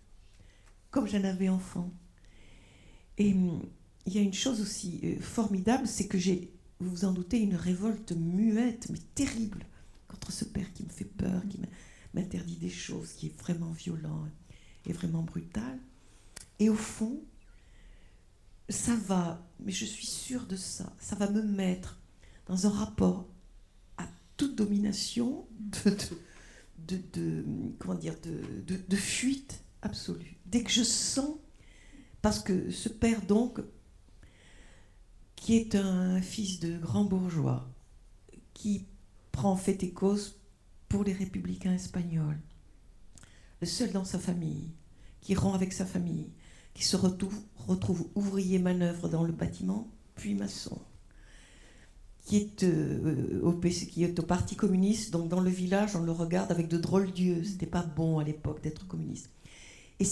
comme j'en avais enfant. Et hum, il y a une chose aussi euh, formidable, c'est que j'ai, vous vous en doutez, une révolte muette, mais terrible, contre ce père qui me fait peur, qui m'interdit des choses, qui est vraiment violent et vraiment brutal. Et au fond, ça va, mais je suis sûre de ça, ça va me mettre dans un rapport à toute domination, de- de fuite absolue. Dès que je sens, parce que ce père donc, qui est un fils de grand bourgeois, qui prend fait et cause pour les républicains espagnols. Le seul dans sa famille, qui rend avec sa famille, qui se retrouve, retrouve ouvrier manœuvre dans le bâtiment, puis maçon, qui est, euh, au, qui est au Parti communiste. Donc dans le village, on le regarde avec de drôles d'yeux. C'était pas bon à l'époque d'être communiste. Et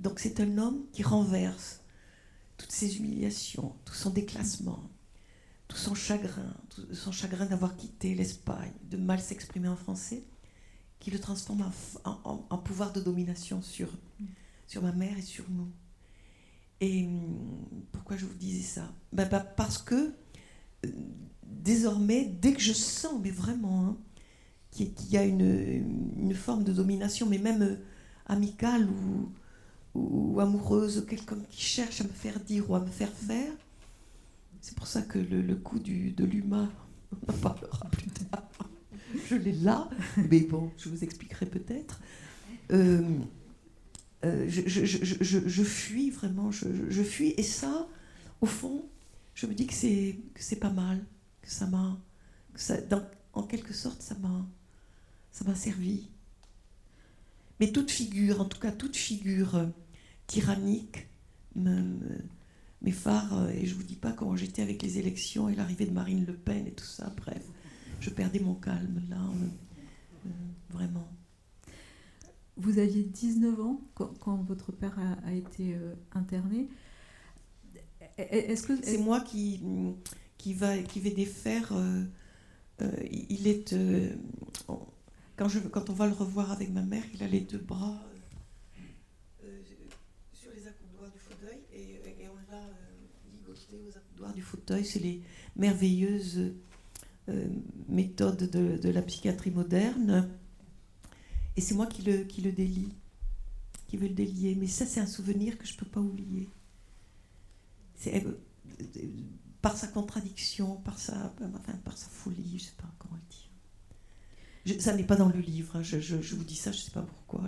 donc c'est un homme qui renverse toutes ses humiliations, tout son déclassement, tout son chagrin, tout son chagrin d'avoir quitté l'Espagne, de mal s'exprimer en français, qui le transforme en, pouvoir de domination sur, sur ma mère et sur nous. Et hum, pourquoi je vous disais ça? Ben, Parce que euh, désormais, dès que je sens, mais vraiment, hein, qu'il y a une, une, forme de domination, mais même euh, amicale ou, ou, amoureuse, quelqu'un qui cherche à me faire dire ou à me faire faire, c'est pour ça que le, coup du, de l'humain, on en parlera plus tard. Je l'ai là, mais bon, je vous expliquerai peut-être. Euh, euh, je, fuis vraiment, je, fuis, et ça, au fond, je me dis que c'est que pas mal, que ça m'a, ça, en quelque sorte, ça m'a servi. Mais toute figure, en tout cas toute figure euh, tyrannique, me, mes phares, euh, et je vous dis pas comment j'étais avec les élections et l'arrivée de Marine Le Pen et tout ça, bref, je perdais mon calme là, euh, vraiment. Vous aviez 19 ans quand, votre père a, été interné. Est-ce que c'est moi qui qui va qui vais défaire il est quand je quand on va le revoir avec ma mère, il a les deux bras du fauteuil, c'est les merveilleuses euh, méthodes de, la psychiatrie moderne. Et c'est moi qui le, qui le délie, qui veux le délier. Mais ça, c'est un souvenir que je ne peux pas oublier. C'est, euh, par sa contradiction, par sa, enfin, par sa folie, je ne sais pas comment le dire. Ça n'est pas dans le livre, hein. je, je, vous dis ça, je ne sais pas pourquoi.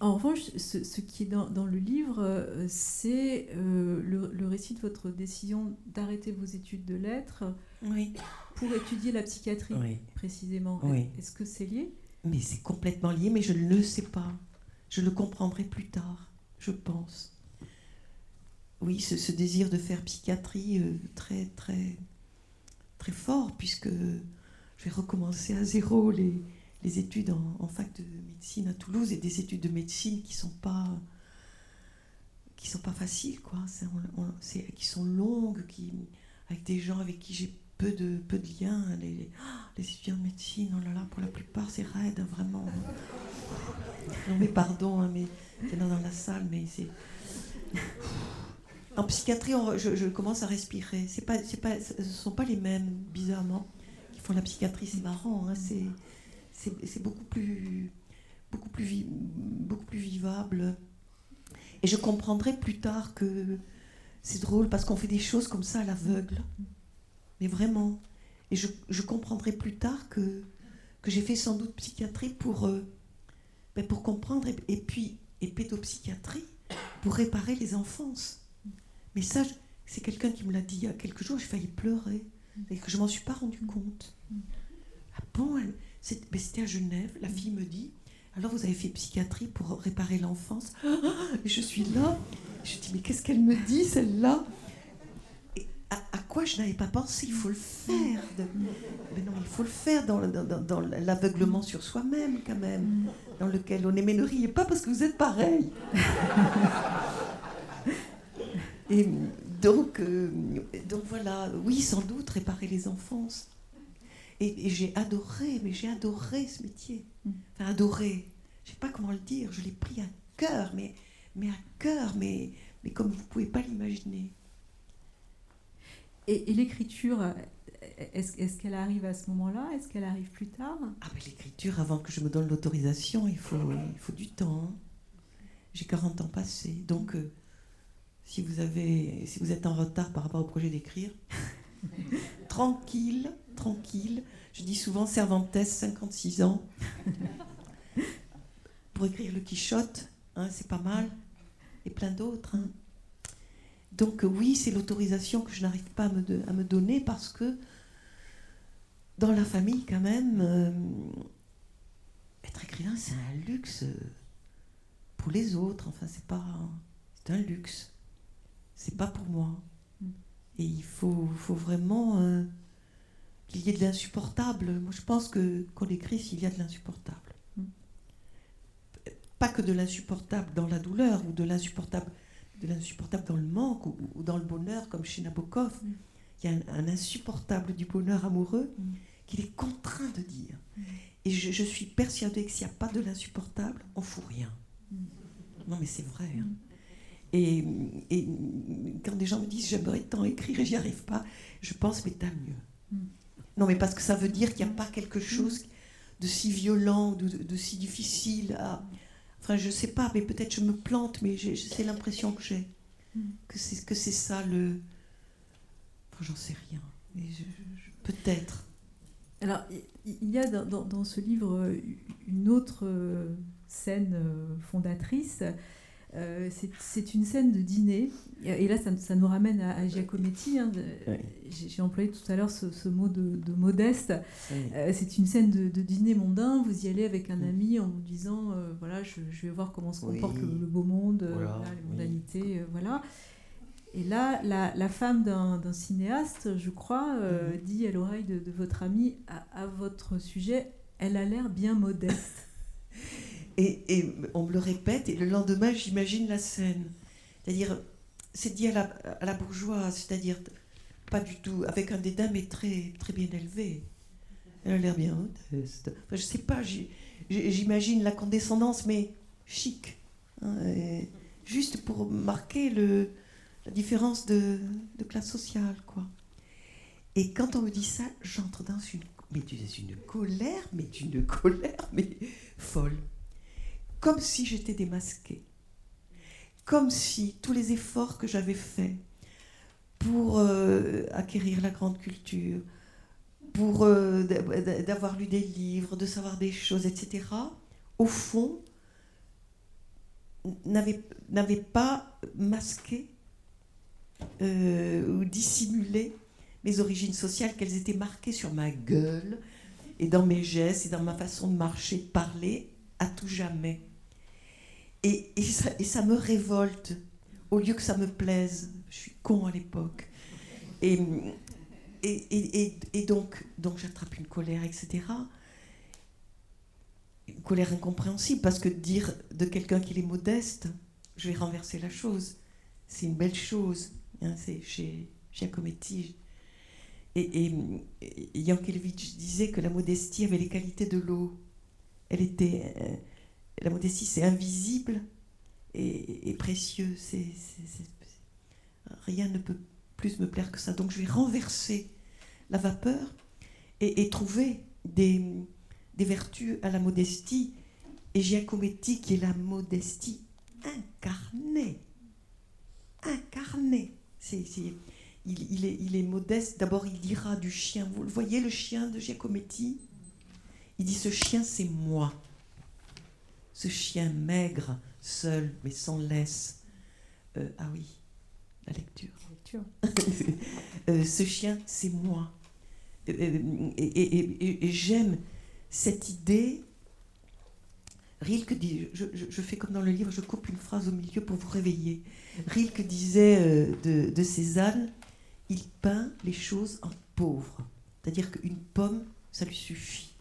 En revanche, ce, qui est dans, le livre, euh, c'est euh, le, récit de votre décision d'arrêter vos études de lettres pour étudier la psychiatrie, précisément. Est-ce que c'est lié? Mais c'est complètement lié, mais je ne le sais pas. Je le comprendrai plus tard, je pense. Oui, ce, désir de faire psychiatrie euh, très, très, très fort, puisque je vais recommencer à zéro les, les études en, fac de médecine à Toulouse et des études de médecine qui sont pas qui sont pas faciles quoi. C'est, qui sont longues qui avec des gens avec qui j'ai peu de peu de liens les, les, étudiants de médecine oh là là pour la plupart c'est raide hein, vraiment. Non mais pardon hein, mais c'est dans la salle mais c'est en psychiatrie je, commence à respirer. C'est pas c'est pas ce sont pas les mêmes bizarrement la psychiatrie c'est marrant hein, c'est beaucoup plus, beaucoup, plus beaucoup plus vivable. Et je comprendrai plus tard que c'est drôle parce qu'on fait des choses comme ça à l'aveugle. Mais vraiment. Et je, je, comprendrai plus tard que, que j'ai fait sans doute psychiatrie pour, euh, ben pour comprendre et, puis et pédopsychiatrie pour réparer les enfances. Mais ça, c'est quelqu'un qui me l'a dit il y a quelques jours, j'ai failli pleurer. Et que je m'en suis pas rendu compte. Ah bon c'était à Genève. La fille me dit Alors, vous avez fait psychiatrie pour réparer l'enfance Et je suis là. Je dis Mais qu'est-ce qu'elle me dit, celle-là? À, à, quoi je n'avais pas pensé? Il faut le faire. Mais non, il faut le faire dans, dans, l'aveuglement sur soi-même, quand même. Dans lequel on est. Mais ne riez pas parce que vous êtes pareil. Et donc, euh, donc voilà, oui, sans doute, réparer les enfances. Et, j'ai adoré, mais j'ai adoré ce métier. Enfin, adoré. Je sais pas comment le dire. Je l'ai pris à cœur, mais, mais à cœur, mais, mais comme vous pouvez pas l'imaginer. Et, l'écriture, est-ce qu'elle arrive à ce moment-là? Est-ce qu'elle arrive plus tard? Ah, mais l'écriture, avant que je me donne l'autorisation, il faut, il faut du temps. Hein. J'ai 40 ans passés. Donc, euh, si, vous avez, si vous êtes en retard par rapport au projet d'écrire, tranquille, tranquille. Je dis souvent Cervantes, 56 ans. Pour écrire le Quichotte, hein, c'est pas mal. Et plein d'autres. Hein. Donc oui, c'est l'autorisation que je n'arrive pas à me, donner parce que dans la famille, quand même, euh, être écrivain, c'est un luxe pour les autres. Enfin, c'est pas. C'est un luxe. C'est pas pour moi. Mm. Et il faut, faut vraiment euh, qu'il y ait de l'insupportable. Moi, je pense que qu'on écrit s'il y a de l'insupportable. Mm. Pas que de l'insupportable dans la douleur ou de l'insupportable de l'insupportable dans le manque ou, dans le bonheur, comme chez Nabokov. Mm. Il y a un, insupportable du bonheur amoureux qu'il est contraint de dire. Et je, suis persuadée que s'il n'y a pas de l'insupportable, on fout rien. Non, mais c'est vrai. Hein. Et, quand des gens me disent j'aimerais tant écrire et j'y arrive pas, je pense mais t'as mieux. Non, mais parce que ça veut dire qu'il n'y a pas quelque chose de si violent, de, de, si difficile à. Enfin, je sais pas, mais peut-être je me plante, mais c'est l'impression que j'ai. Que c'est que c'est ça le. Enfin, j'en sais rien. Peut-être. Alors, il y a dans, ce livre euh, une autre euh, scène euh, c'est une scène de dîner. Et là, ça, nous ramène à, Giacometti. Hein, j'ai employé tout à l'heure ce, mot de, modeste. c'est une scène de, dîner mondain. Vous y allez avec un ami en vous disant voilà, je, vais voir comment se comporte le, beau monde, les mondanités. voilà. Et là, la, femme d'un cinéaste, je crois, euh, mhm. dit à l'oreille de, votre amie, à, votre sujet, elle a l'air bien modeste. et, on me le répète, et le lendemain, j'imagine la scène. C'est-à-dire, c'est dit à la, bourgeoise, c'est-à-dire pas du tout, avec un dédain, mais très, très bien élevé. Elle a l'air bien modeste. Enfin, je sais pas, j'imagine la condescendance, mais chic. Hein, juste pour marquer le, la différence de, classe sociale, quoi. Et quand on me dit ça, j'entre dans une, mais une colère, mais une colère, mais folle. Comme si j'étais démasquée. Comme si tous les efforts que j'avais faits pour euh, acquérir la grande culture, pour euh, d'avoir lu des livres, de savoir des choses, etc., au fond, n'avaient pas masqué euh, ou dissimuler mes origines sociales, qu'elles étaient marquées sur ma gueule et dans mes gestes et dans ma façon de marcher, de parler, à tout jamais. Et, ça, me révolte, au lieu que ça me plaise. Je suis con à l'époque. Et, donc j'attrape une colère, etc. Une colère incompréhensible, parce que dire de quelqu'un qu'il est modeste, je vais renverser la chose. C'est une belle chose. Hein, c'est chez Giacometti. Et, et, Yankelevitch disait que la modestie avait les qualités de l'eau. Elle était, euh, la modestie, c'est invisible et, précieux. Rien ne peut plus me plaire que ça. Donc je vais renverser la vapeur et, trouver des, des vertus à la modestie. Et Giacometti, qui est la modestie incarnée, incarnée il, est, il, est, modeste. D'abord, il dira du chien. Vous le voyez, le chien de Giacometti? Il dit Ce chien, c'est moi. Ce chien maigre, seul, mais sans laisse. Euh, ah oui, la lecture. Euh, ce chien, c'est moi. Euh, et j'aime cette idée Rilke dit, je, fais comme dans le livre, je coupe une phrase au milieu pour vous réveiller. Rilke disait de, de, Cézanne, il peint les choses en pauvre. C'est-à-dire qu'une pomme, ça lui suffit.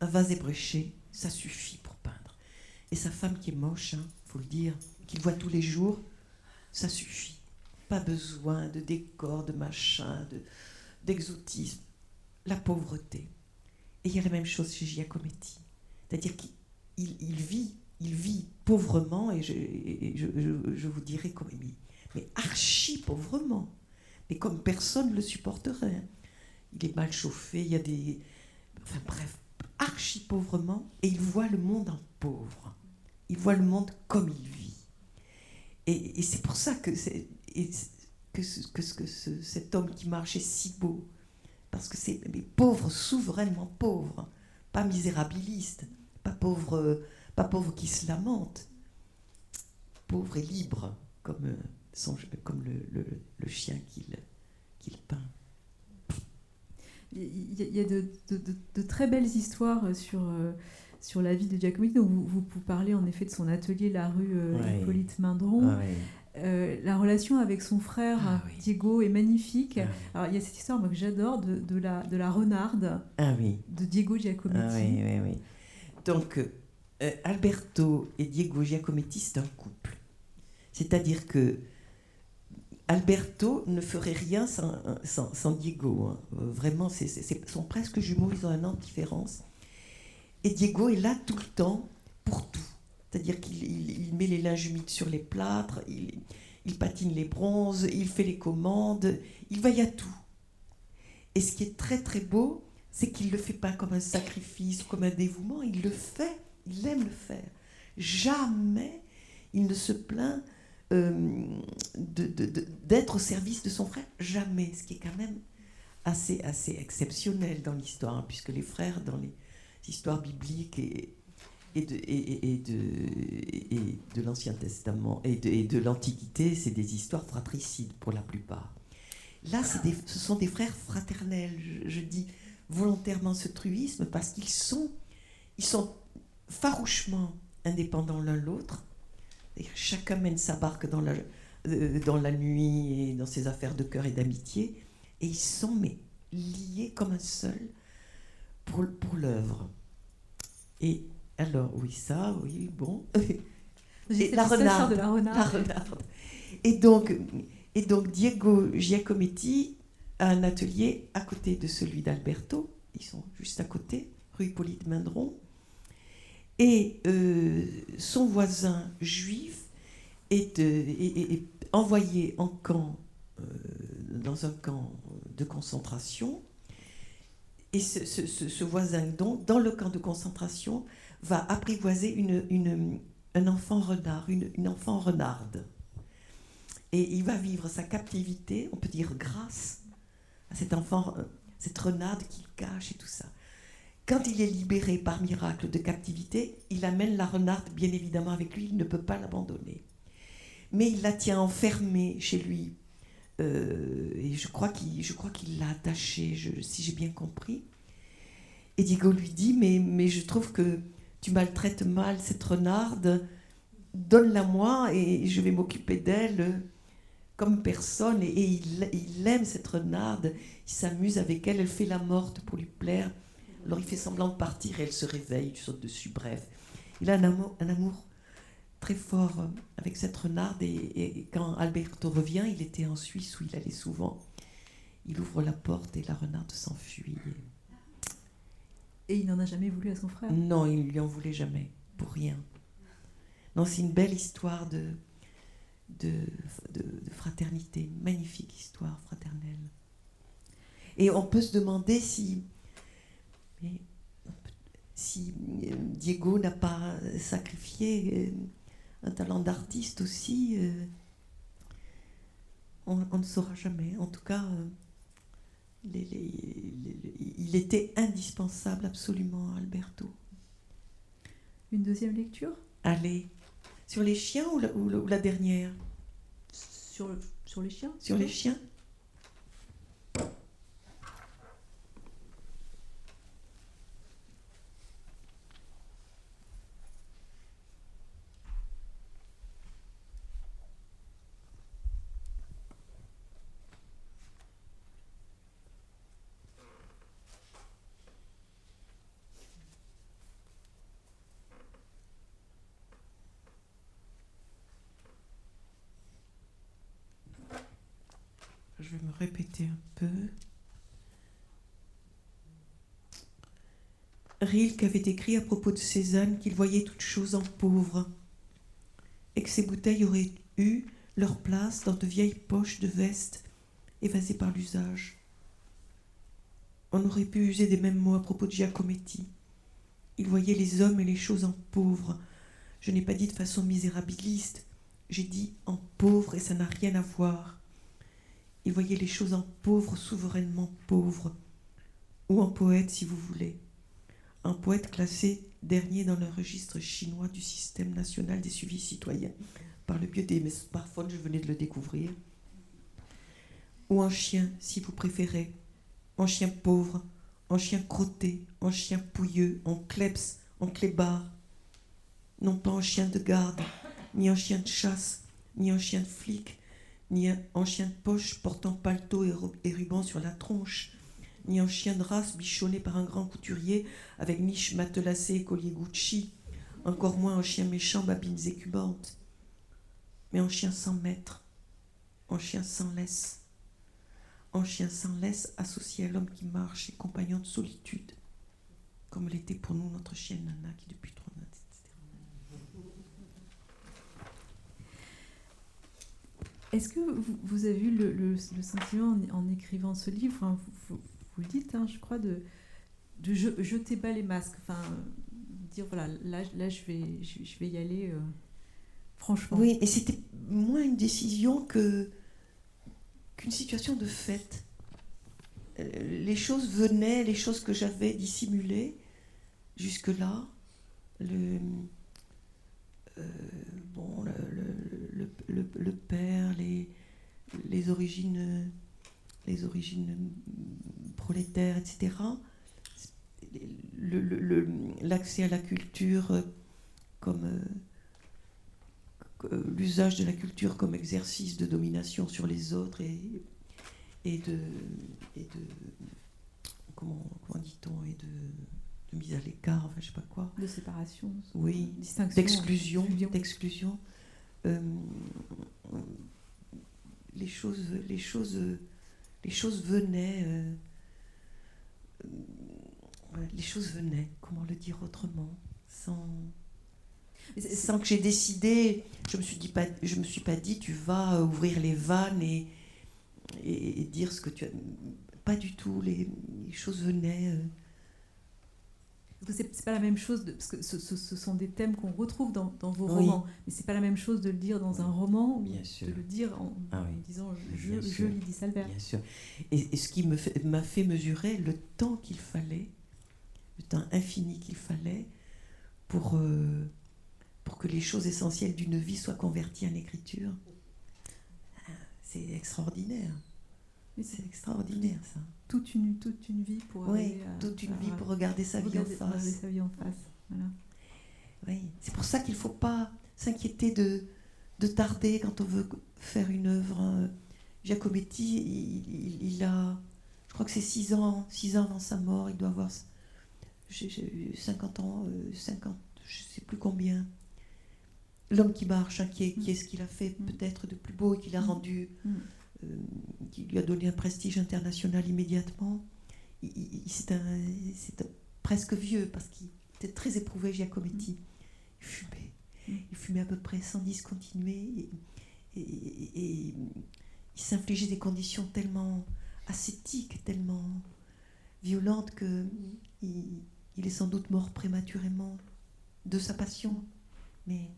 Un vase ébréché, ça suffit. Et sa femme qui est moche, hein, faut le dire, qu'il voit tous les jours, ça suffit. Pas besoin de décor, de machin, d'exotisme. la pauvreté. Et il y a la même chose chez Giacometti. C'est-à-dire qu'il il, vit, il vit pauvrement, et je, vous dirais comme mais archi pauvrement, mais comme personne ne le supporterait. Il est mal chauffé, il y a des. Enfin bref, archi pauvrement, et il voit le monde en pauvre. Il voit le monde comme il vit. Et, c'est pour ça que, que, que, que cet homme qui marche est si beau. Parce que c'est pauvre, souverainement pauvre, pas misérabiliste pas pauvre, pas pauvre qui se lamente, pauvre et libre, comme, euh, comme le, chien qu'il peint. Il y, a de, très belles histoires sur, sur la vie de Giacometti. vous, vous, parlez en effet de son atelier La rue Hippolyte Mindron. Ah la relation avec son frère ah Diego est magnifique. Ah Alors, il y a cette histoire moi, que j'adore de, de, la, de la renarde de Diego Giacometti. Donc, Alberto et Diego Giacometti, c'est un couple. C'est-à-dire que Alberto ne ferait rien sans, Diego. Hein. Euh, vraiment, c'est, sont presque jumeaux, ils ont un an de différence. Et Diego est là tout le temps pour tout. C'est-à-dire qu'il met les linges humides sur les plâtres, il, patine les bronzes, il fait les commandes, il vaille à tout. Et ce qui est très très beau, c'est qu'il ne le fait pas comme un sacrifice ou comme un dévouement, il le fait, il aime le faire. Jamais il ne se plaint d'être au service de son frère Jamais, ce qui est quand même assez, assez exceptionnel dans l'histoire, hein, puisque les frères, dans les histoires bibliques et, de, et, de, et de l'Ancien Testament et de, de l'Antiquité, c'est des histoires fratricides pour la plupart. Là, ce sont des frères fraternels. Je, je dis volontairement ce truisme parce qu'ils sont, ils sont farouchement indépendants l'un l'autre Chacun mène sa barque dans la, euh, dans la nuit et dans ses affaires de cœur et d'amitié. Et ils sont mais, liés comme un seul pour, pour l'œuvre. Et alors, oui, ça, oui, bon. la, renarde, la, renarde. Et donc, et donc Diego Giacometti a un atelier à côté de celui d'Alberto. Ils sont juste à côté, rue Hippolyte Mindron. Et euh, son voisin juif est, envoyé en camp, euh, dans un camp de concentration. Et ce, voisin, donc, dans le camp de concentration, va apprivoiser une, un enfant renard, une, une enfant renarde. Et il va vivre sa captivité, on peut dire grâce à cet enfant, euh, cette renarde qu'il cache et tout ça. Quand il est libéré par miracle de captivité, il amène la renarde bien évidemment avec lui, il ne peut pas l'abandonner. Mais il la tient enfermée chez lui. Euh, et je crois qu'il l'a attachée, si j'ai bien compris. Et Diego lui dit, mais, je trouve que tu maltraites mal cette renarde, donne-la moi et je vais m'occuper d'elle comme personne. Et, il, il aime cette renarde, il s'amuse avec elle, elle fait la morte pour lui plaire. Alors il fait semblant de partir et elle se réveille, tu sautes dessus, bref. Il a un amour, un amour très fort euh, avec cette renarde et, quand Alberto revient, il était en Suisse où il allait souvent. Il ouvre la porte et la renarde s'enfuit. Et il n'en a jamais voulu à son frère? Non, il ne lui en voulait jamais, pour rien. Non, c'est une belle histoire de, de, de, de, fraternité, magnifique histoire fraternelle. Et on peut se demander si mais si euh, Diego n'a pas sacrifié euh, un talent d'artiste aussi, euh, on, ne saura jamais. En tout cas, il était indispensable absolument Alberto. Une deuxième lecture? Allez. Sur les chiens ou la, dernière? Sur, sur les chiens? Sur les chiens je vais me répéter un peu. Rilke avait écrit à propos de Cézanne qu'il voyait toutes choses en pauvre et que ces bouteilles auraient eu leur place dans de vieilles poches de veste évasées par l'usage. On aurait pu user des mêmes mots à propos de Giacometti. Il voyait les hommes et les choses en pauvre. Je n'ai pas dit de façon misérabiliste, j'ai dit en pauvre et ça n'a rien à voir. Il voyait les choses en pauvre, souverainement pauvre, ou en poète si vous voulez. Un poète classé dernier dans le registre chinois du système national des suivis citoyens, par le biais des smartphones, je venais de le découvrir. Ou un chien, si vous préférez. en chien pauvre, en chien crotté, en chien pouilleux, en kleps, en clébard, non pas en chien de garde, ni en chien de chasse, ni en chien de flic, ni en chien de poche portant paletot et ruban sur la tronche, ni en chien de race bichonné par un grand couturier avec niche matelassée et collier Gucci, encore moins en chien méchant, babines écubantes, mais en chien sans maître, en chien sans laisse, en chien sans laisse associé à l'homme qui marche et compagnon de solitude, comme l'était pour nous notre chienne Nana qui depuis trois etc. Est-ce que vous, avez eu le, sentiment en, écrivant ce livre, le dites, hein, je crois, de, de jeter bas les masques, enfin, dire voilà, là, là je, vais, je, vais y aller euh, franchement. Oui, et c'était moins une décision que qu'une situation de fait. Euh, les choses venaient, les choses que j'avais dissimulées jusque-là, le, euh, bon, le, le, le, père, les, les origines, les origines prolétaires, etc l'accès à la culture euh, comme euh, l'usage de la culture comme exercice de domination sur les autres et, et de, et de comment, dit-on et de, mise à l'écart, enfin je sais pas quoi. De séparation. Oui, d'exclusion, d'exclusion. Euh, les choses, les choses, les choses venaient les choses venaient, comment le dire autrement, sans, sans que j'ai décidé, je me suis dit pas, je me suis pas dit tu vas ouvrir les vannes et, et, dire ce que tu as. Pas du tout, les, choses venaient. Euh. C'est pas la même chose, de, parce que ce, ce, sont des thèmes qu'on retrouve dans, dans, vos romans, mais c'est pas la même chose de le dire dans un roman Bien ou de le dire en, ah disant je, je, Lydie Salbert. Bien sûr. Et, et ce qui m'a fait, fait mesurer le temps qu'il fallait le temps infini qu'il fallait pour, euh, pour que les choses essentielles d'une vie soient converties en écriture. C'est extraordinaire. C'est extraordinaire ça. Toute une, toute une vie pour oui, toute une vie pour regarder sa vie en face. Sa vie en face. Voilà. Oui, c'est pour ça qu'il ne faut pas s'inquiéter de, de tarder quand on veut faire une œuvre. Giacometti, il, il, a, je crois que c'est 6 ans, six ans avant sa mort, il doit avoir j'ai 50 ans, 50, euh, je ne sais plus combien. L'homme qui marche, hein, qui, est, qui est ce qu'il a fait mm. peut-être de plus beau et qui l'a mm. rendu, mm. euh, qui lui a donné un prestige international immédiatement. C'est presque vieux parce qu'il était très éprouvé, Giacometti. Il fumait. Il fumait à peu près sans discontinuer. Et, il s'infligeait des conditions tellement ascétiques, tellement violentes que il, est sans doute mort prématurément de sa passion, mais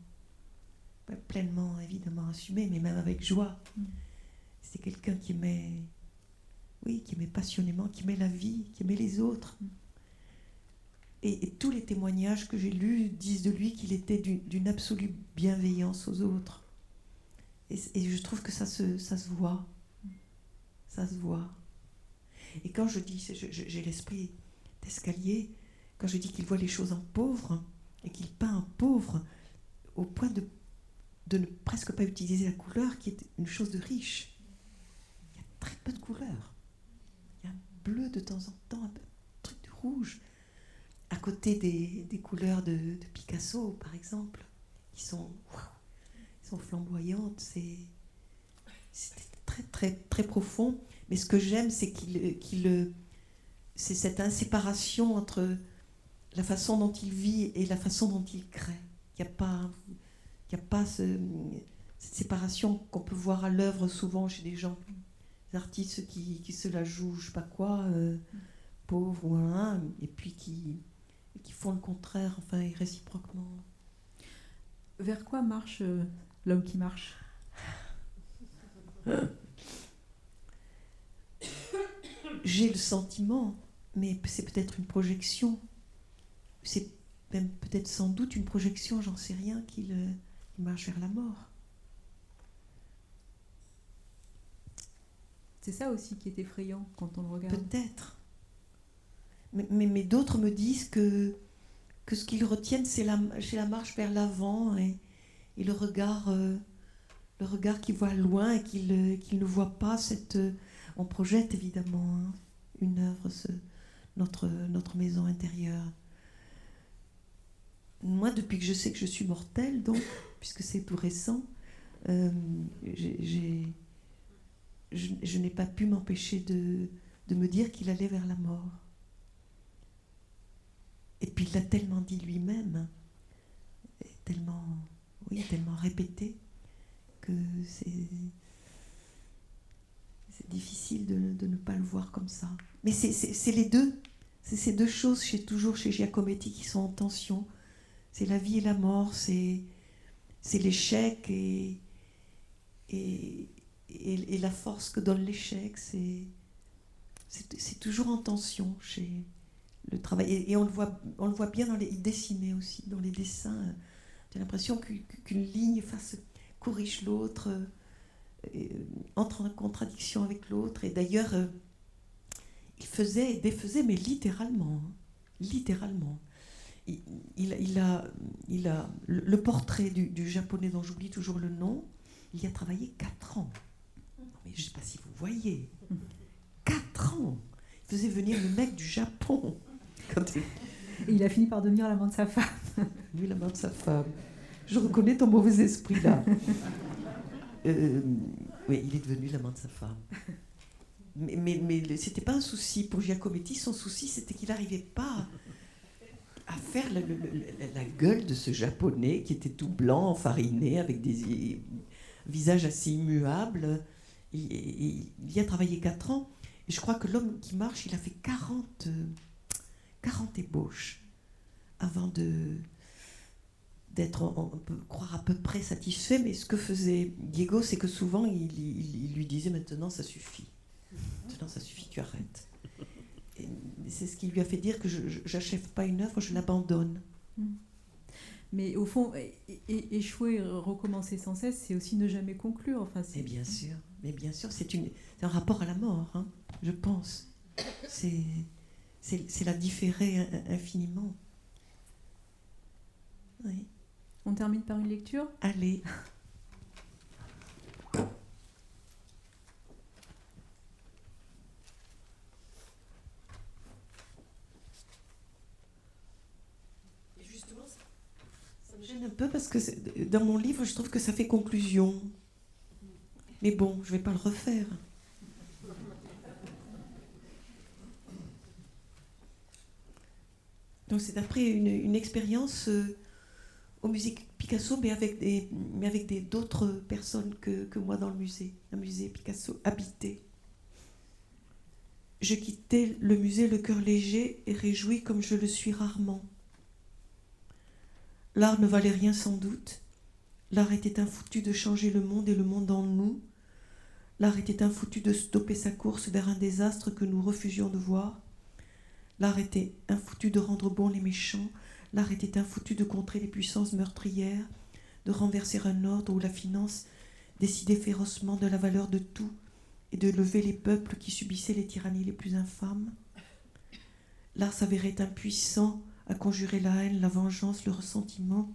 pleinement évidemment assumé, mais même avec joie. C'est quelqu'un qui aimait, oui, qui aimait passionnément, qui aimait la vie, qui aimait les autres. Et, tous les témoignages que j'ai lus disent de lui qu'il était d'une absolue bienveillance aux autres. Et, je trouve que ça se, voit. Ça se voit. Et quand je dis, j'ai l'esprit d'escalier, quand je dis qu'il voit les choses en pauvre et qu'il peint en pauvre au point de ne presque pas utiliser la couleur qui est une chose de riche. Très peu de couleurs. Il y a un bleu de temps en temps, un truc de rouge, à côté des, des couleurs de, Picasso, par exemple, qui sont, sont flamboyantes. C'est très, très, très profond. Mais ce que j'aime, c'est qu'il, qu'il, c'est cette inséparation entre la façon dont il vit et la façon dont il crée. Il n'y a pas, il y a pas cette séparation qu'on peut voir à l'œuvre souvent chez des gens, artistes qui, qui se la jouent, je sais pas quoi, euh, pauvres ou un, et puis qui, qui font le contraire, enfin, et réciproquement. Vers quoi marche euh, l'homme qui marche? J'ai le sentiment, mais c'est peut-être une projection, c'est même peut-être sans doute une projection, j'en sais rien, qu'il marche vers la mort. C'est ça aussi qui est effrayant quand on le regarde. Peut-être. Mais, mais, d'autres me disent que, que ce qu'ils retiennent, c'est la, la marche vers l'avant et, le regard, euh, regard qui voit loin et qu'il ne voit pas cette. on projette évidemment hein, une œuvre, notre, notre maison intérieure. Moi, depuis que je sais que je suis mortelle, donc, puisque c'est tout récent, euh, j'ai, je, n'ai pas pu m'empêcher de, de me dire qu'il allait vers la mort. Et puis il l'a tellement dit lui-même, tellement, oui, tellement répété, que c'est, c'est difficile de, de, ne pas le voir comme ça. Mais c'est, les deux, c'est ces deux choses chez, toujours chez Giacometti qui sont en tension. C'est la vie et la mort, c'est, c'est l'échec et, et, et, la force que donne l'échec, c'est, c'est, toujours en tension chez le travail. Et, on, le voit, on le voit bien dans les dessinés aussi, dans les dessins. J'ai l'impression qu'une ligne corrige l'autre, euh, entre en contradiction avec l'autre. Et d'ailleurs, euh, il faisait et défaisait, mais littéralement. Hein, littéralement. Il, a, il a le, portrait du, du japonais dont j'oublie toujours le nom, il y a travaillé 4 ans mais je ne sais pas si vous voyez. Quatre ans Il faisait venir le mec du Japon. Et il a fini par devenir l'amant de sa femme. Lui, l'amant de sa femme. Je reconnais ton mauvais esprit là. Euh, oui, il est devenu l'amant de sa femme. Mais, mais, mais c'était pas un souci pour Giacometti. Son souci, c'était qu'il n'arrivait pas à faire la gueule de ce japonais qui était tout blanc, enfariné, avec des visages assez immuables il, y a travaillé 4 ans. Et je crois que l'homme qui marche, il a fait 40, 40 ébauches avant de d'être, on peut croire à peu près satisfait, mais ce que faisait Diego, c'est que souvent, il, lui disait maintenant, ça suffit. Maintenant, ça suffit, tu arrêtes. Et c'est ce qui lui a fait dire que je n'achève pas une œuvre, je l'abandonne. Mm. Mais au fond, échouer et recommencer sans cesse, c'est aussi ne jamais conclure. Enfin, c'est bien sûr, mais bien sûr, c'est un rapport à la mort, hein, je pense. C'est la différer infiniment. Oui. On termine par une lecture? Allez. un peu parce que dans mon livre, je trouve que ça fait conclusion. Mais bon, je ne vais pas le refaire. Donc c'est après une, expérience euh, au musée Picasso, mais avec d'autres personnes que, que, moi dans le musée, un musée Picasso habité. Je quittais le musée le cœur léger et réjoui comme je le suis rarement. L'art ne valait rien sans doute. L'art était un foutu de changer le monde et le monde en nous. L'art était un foutu de stopper sa course vers un désastre que nous refusions de voir. L'art était un foutu de rendre bons les méchants. L'art était un foutu de contrer les puissances meurtrières, de renverser un ordre où la finance décidait férocement de la valeur de tout et de lever les peuples qui subissaient les tyrannies les plus infâmes. L'art s'avérait impuissant à conjurer la haine, la vengeance, le ressentiment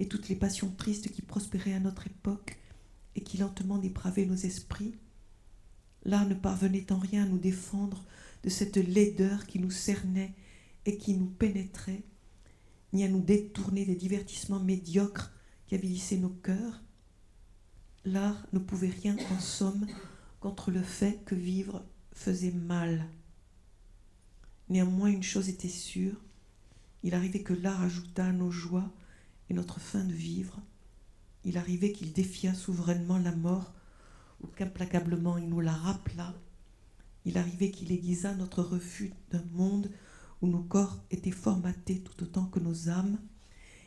et toutes les passions tristes qui prospéraient à notre époque et qui lentement dépravaient nos esprits. L'art ne parvenait en rien à nous défendre de cette laideur qui nous cernait et qui nous pénétrait, ni à nous détourner des divertissements médiocres qui avilissaient nos cœurs. L'art ne pouvait rien, en somme, contre le fait que vivre faisait mal. Néanmoins, une chose était sûre, il arrivait que l'art ajoutât à nos joies et notre fin de vivre. Il arrivait qu'il défiât souverainement la mort ou qu'implacablement il nous la rappelât. Il arrivait qu'il aiguisât notre refus d'un monde où nos corps étaient formatés tout autant que nos âmes.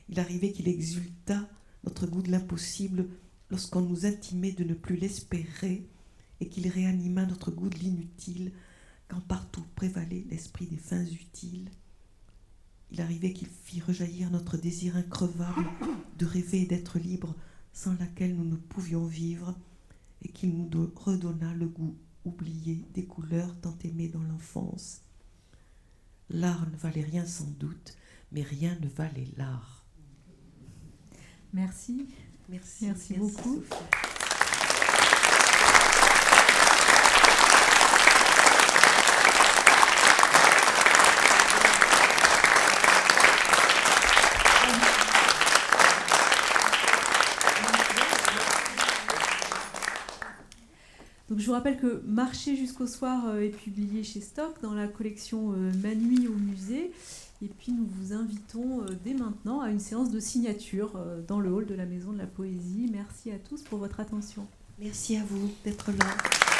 Il arrivait qu'il exultât notre goût de l'impossible lorsqu'on nous intimait de ne plus l'espérer et qu'il réanima notre goût de l'inutile quand partout prévalait l'esprit des fins utiles il arrivait qu'il fit rejaillir notre désir increvable de rêver et d'être libre sans laquelle nous ne pouvions vivre, et qu'il nous redonna le goût oubliées, des couleurs tant aimées dans l'enfance. L'art ne valait rien sans doute, mais rien ne valait l'art. Merci. Merci, merci, beaucoup. Vous rappelle que Marcher jusqu'au soir euh, est publié chez Stock dans la collection euh, Manui au musée. Et puis nous vous invitons euh, dès maintenant à une séance de signature dans le hall de la Maison de la Poésie. Merci à tous pour votre attention. Merci à vous d'être là.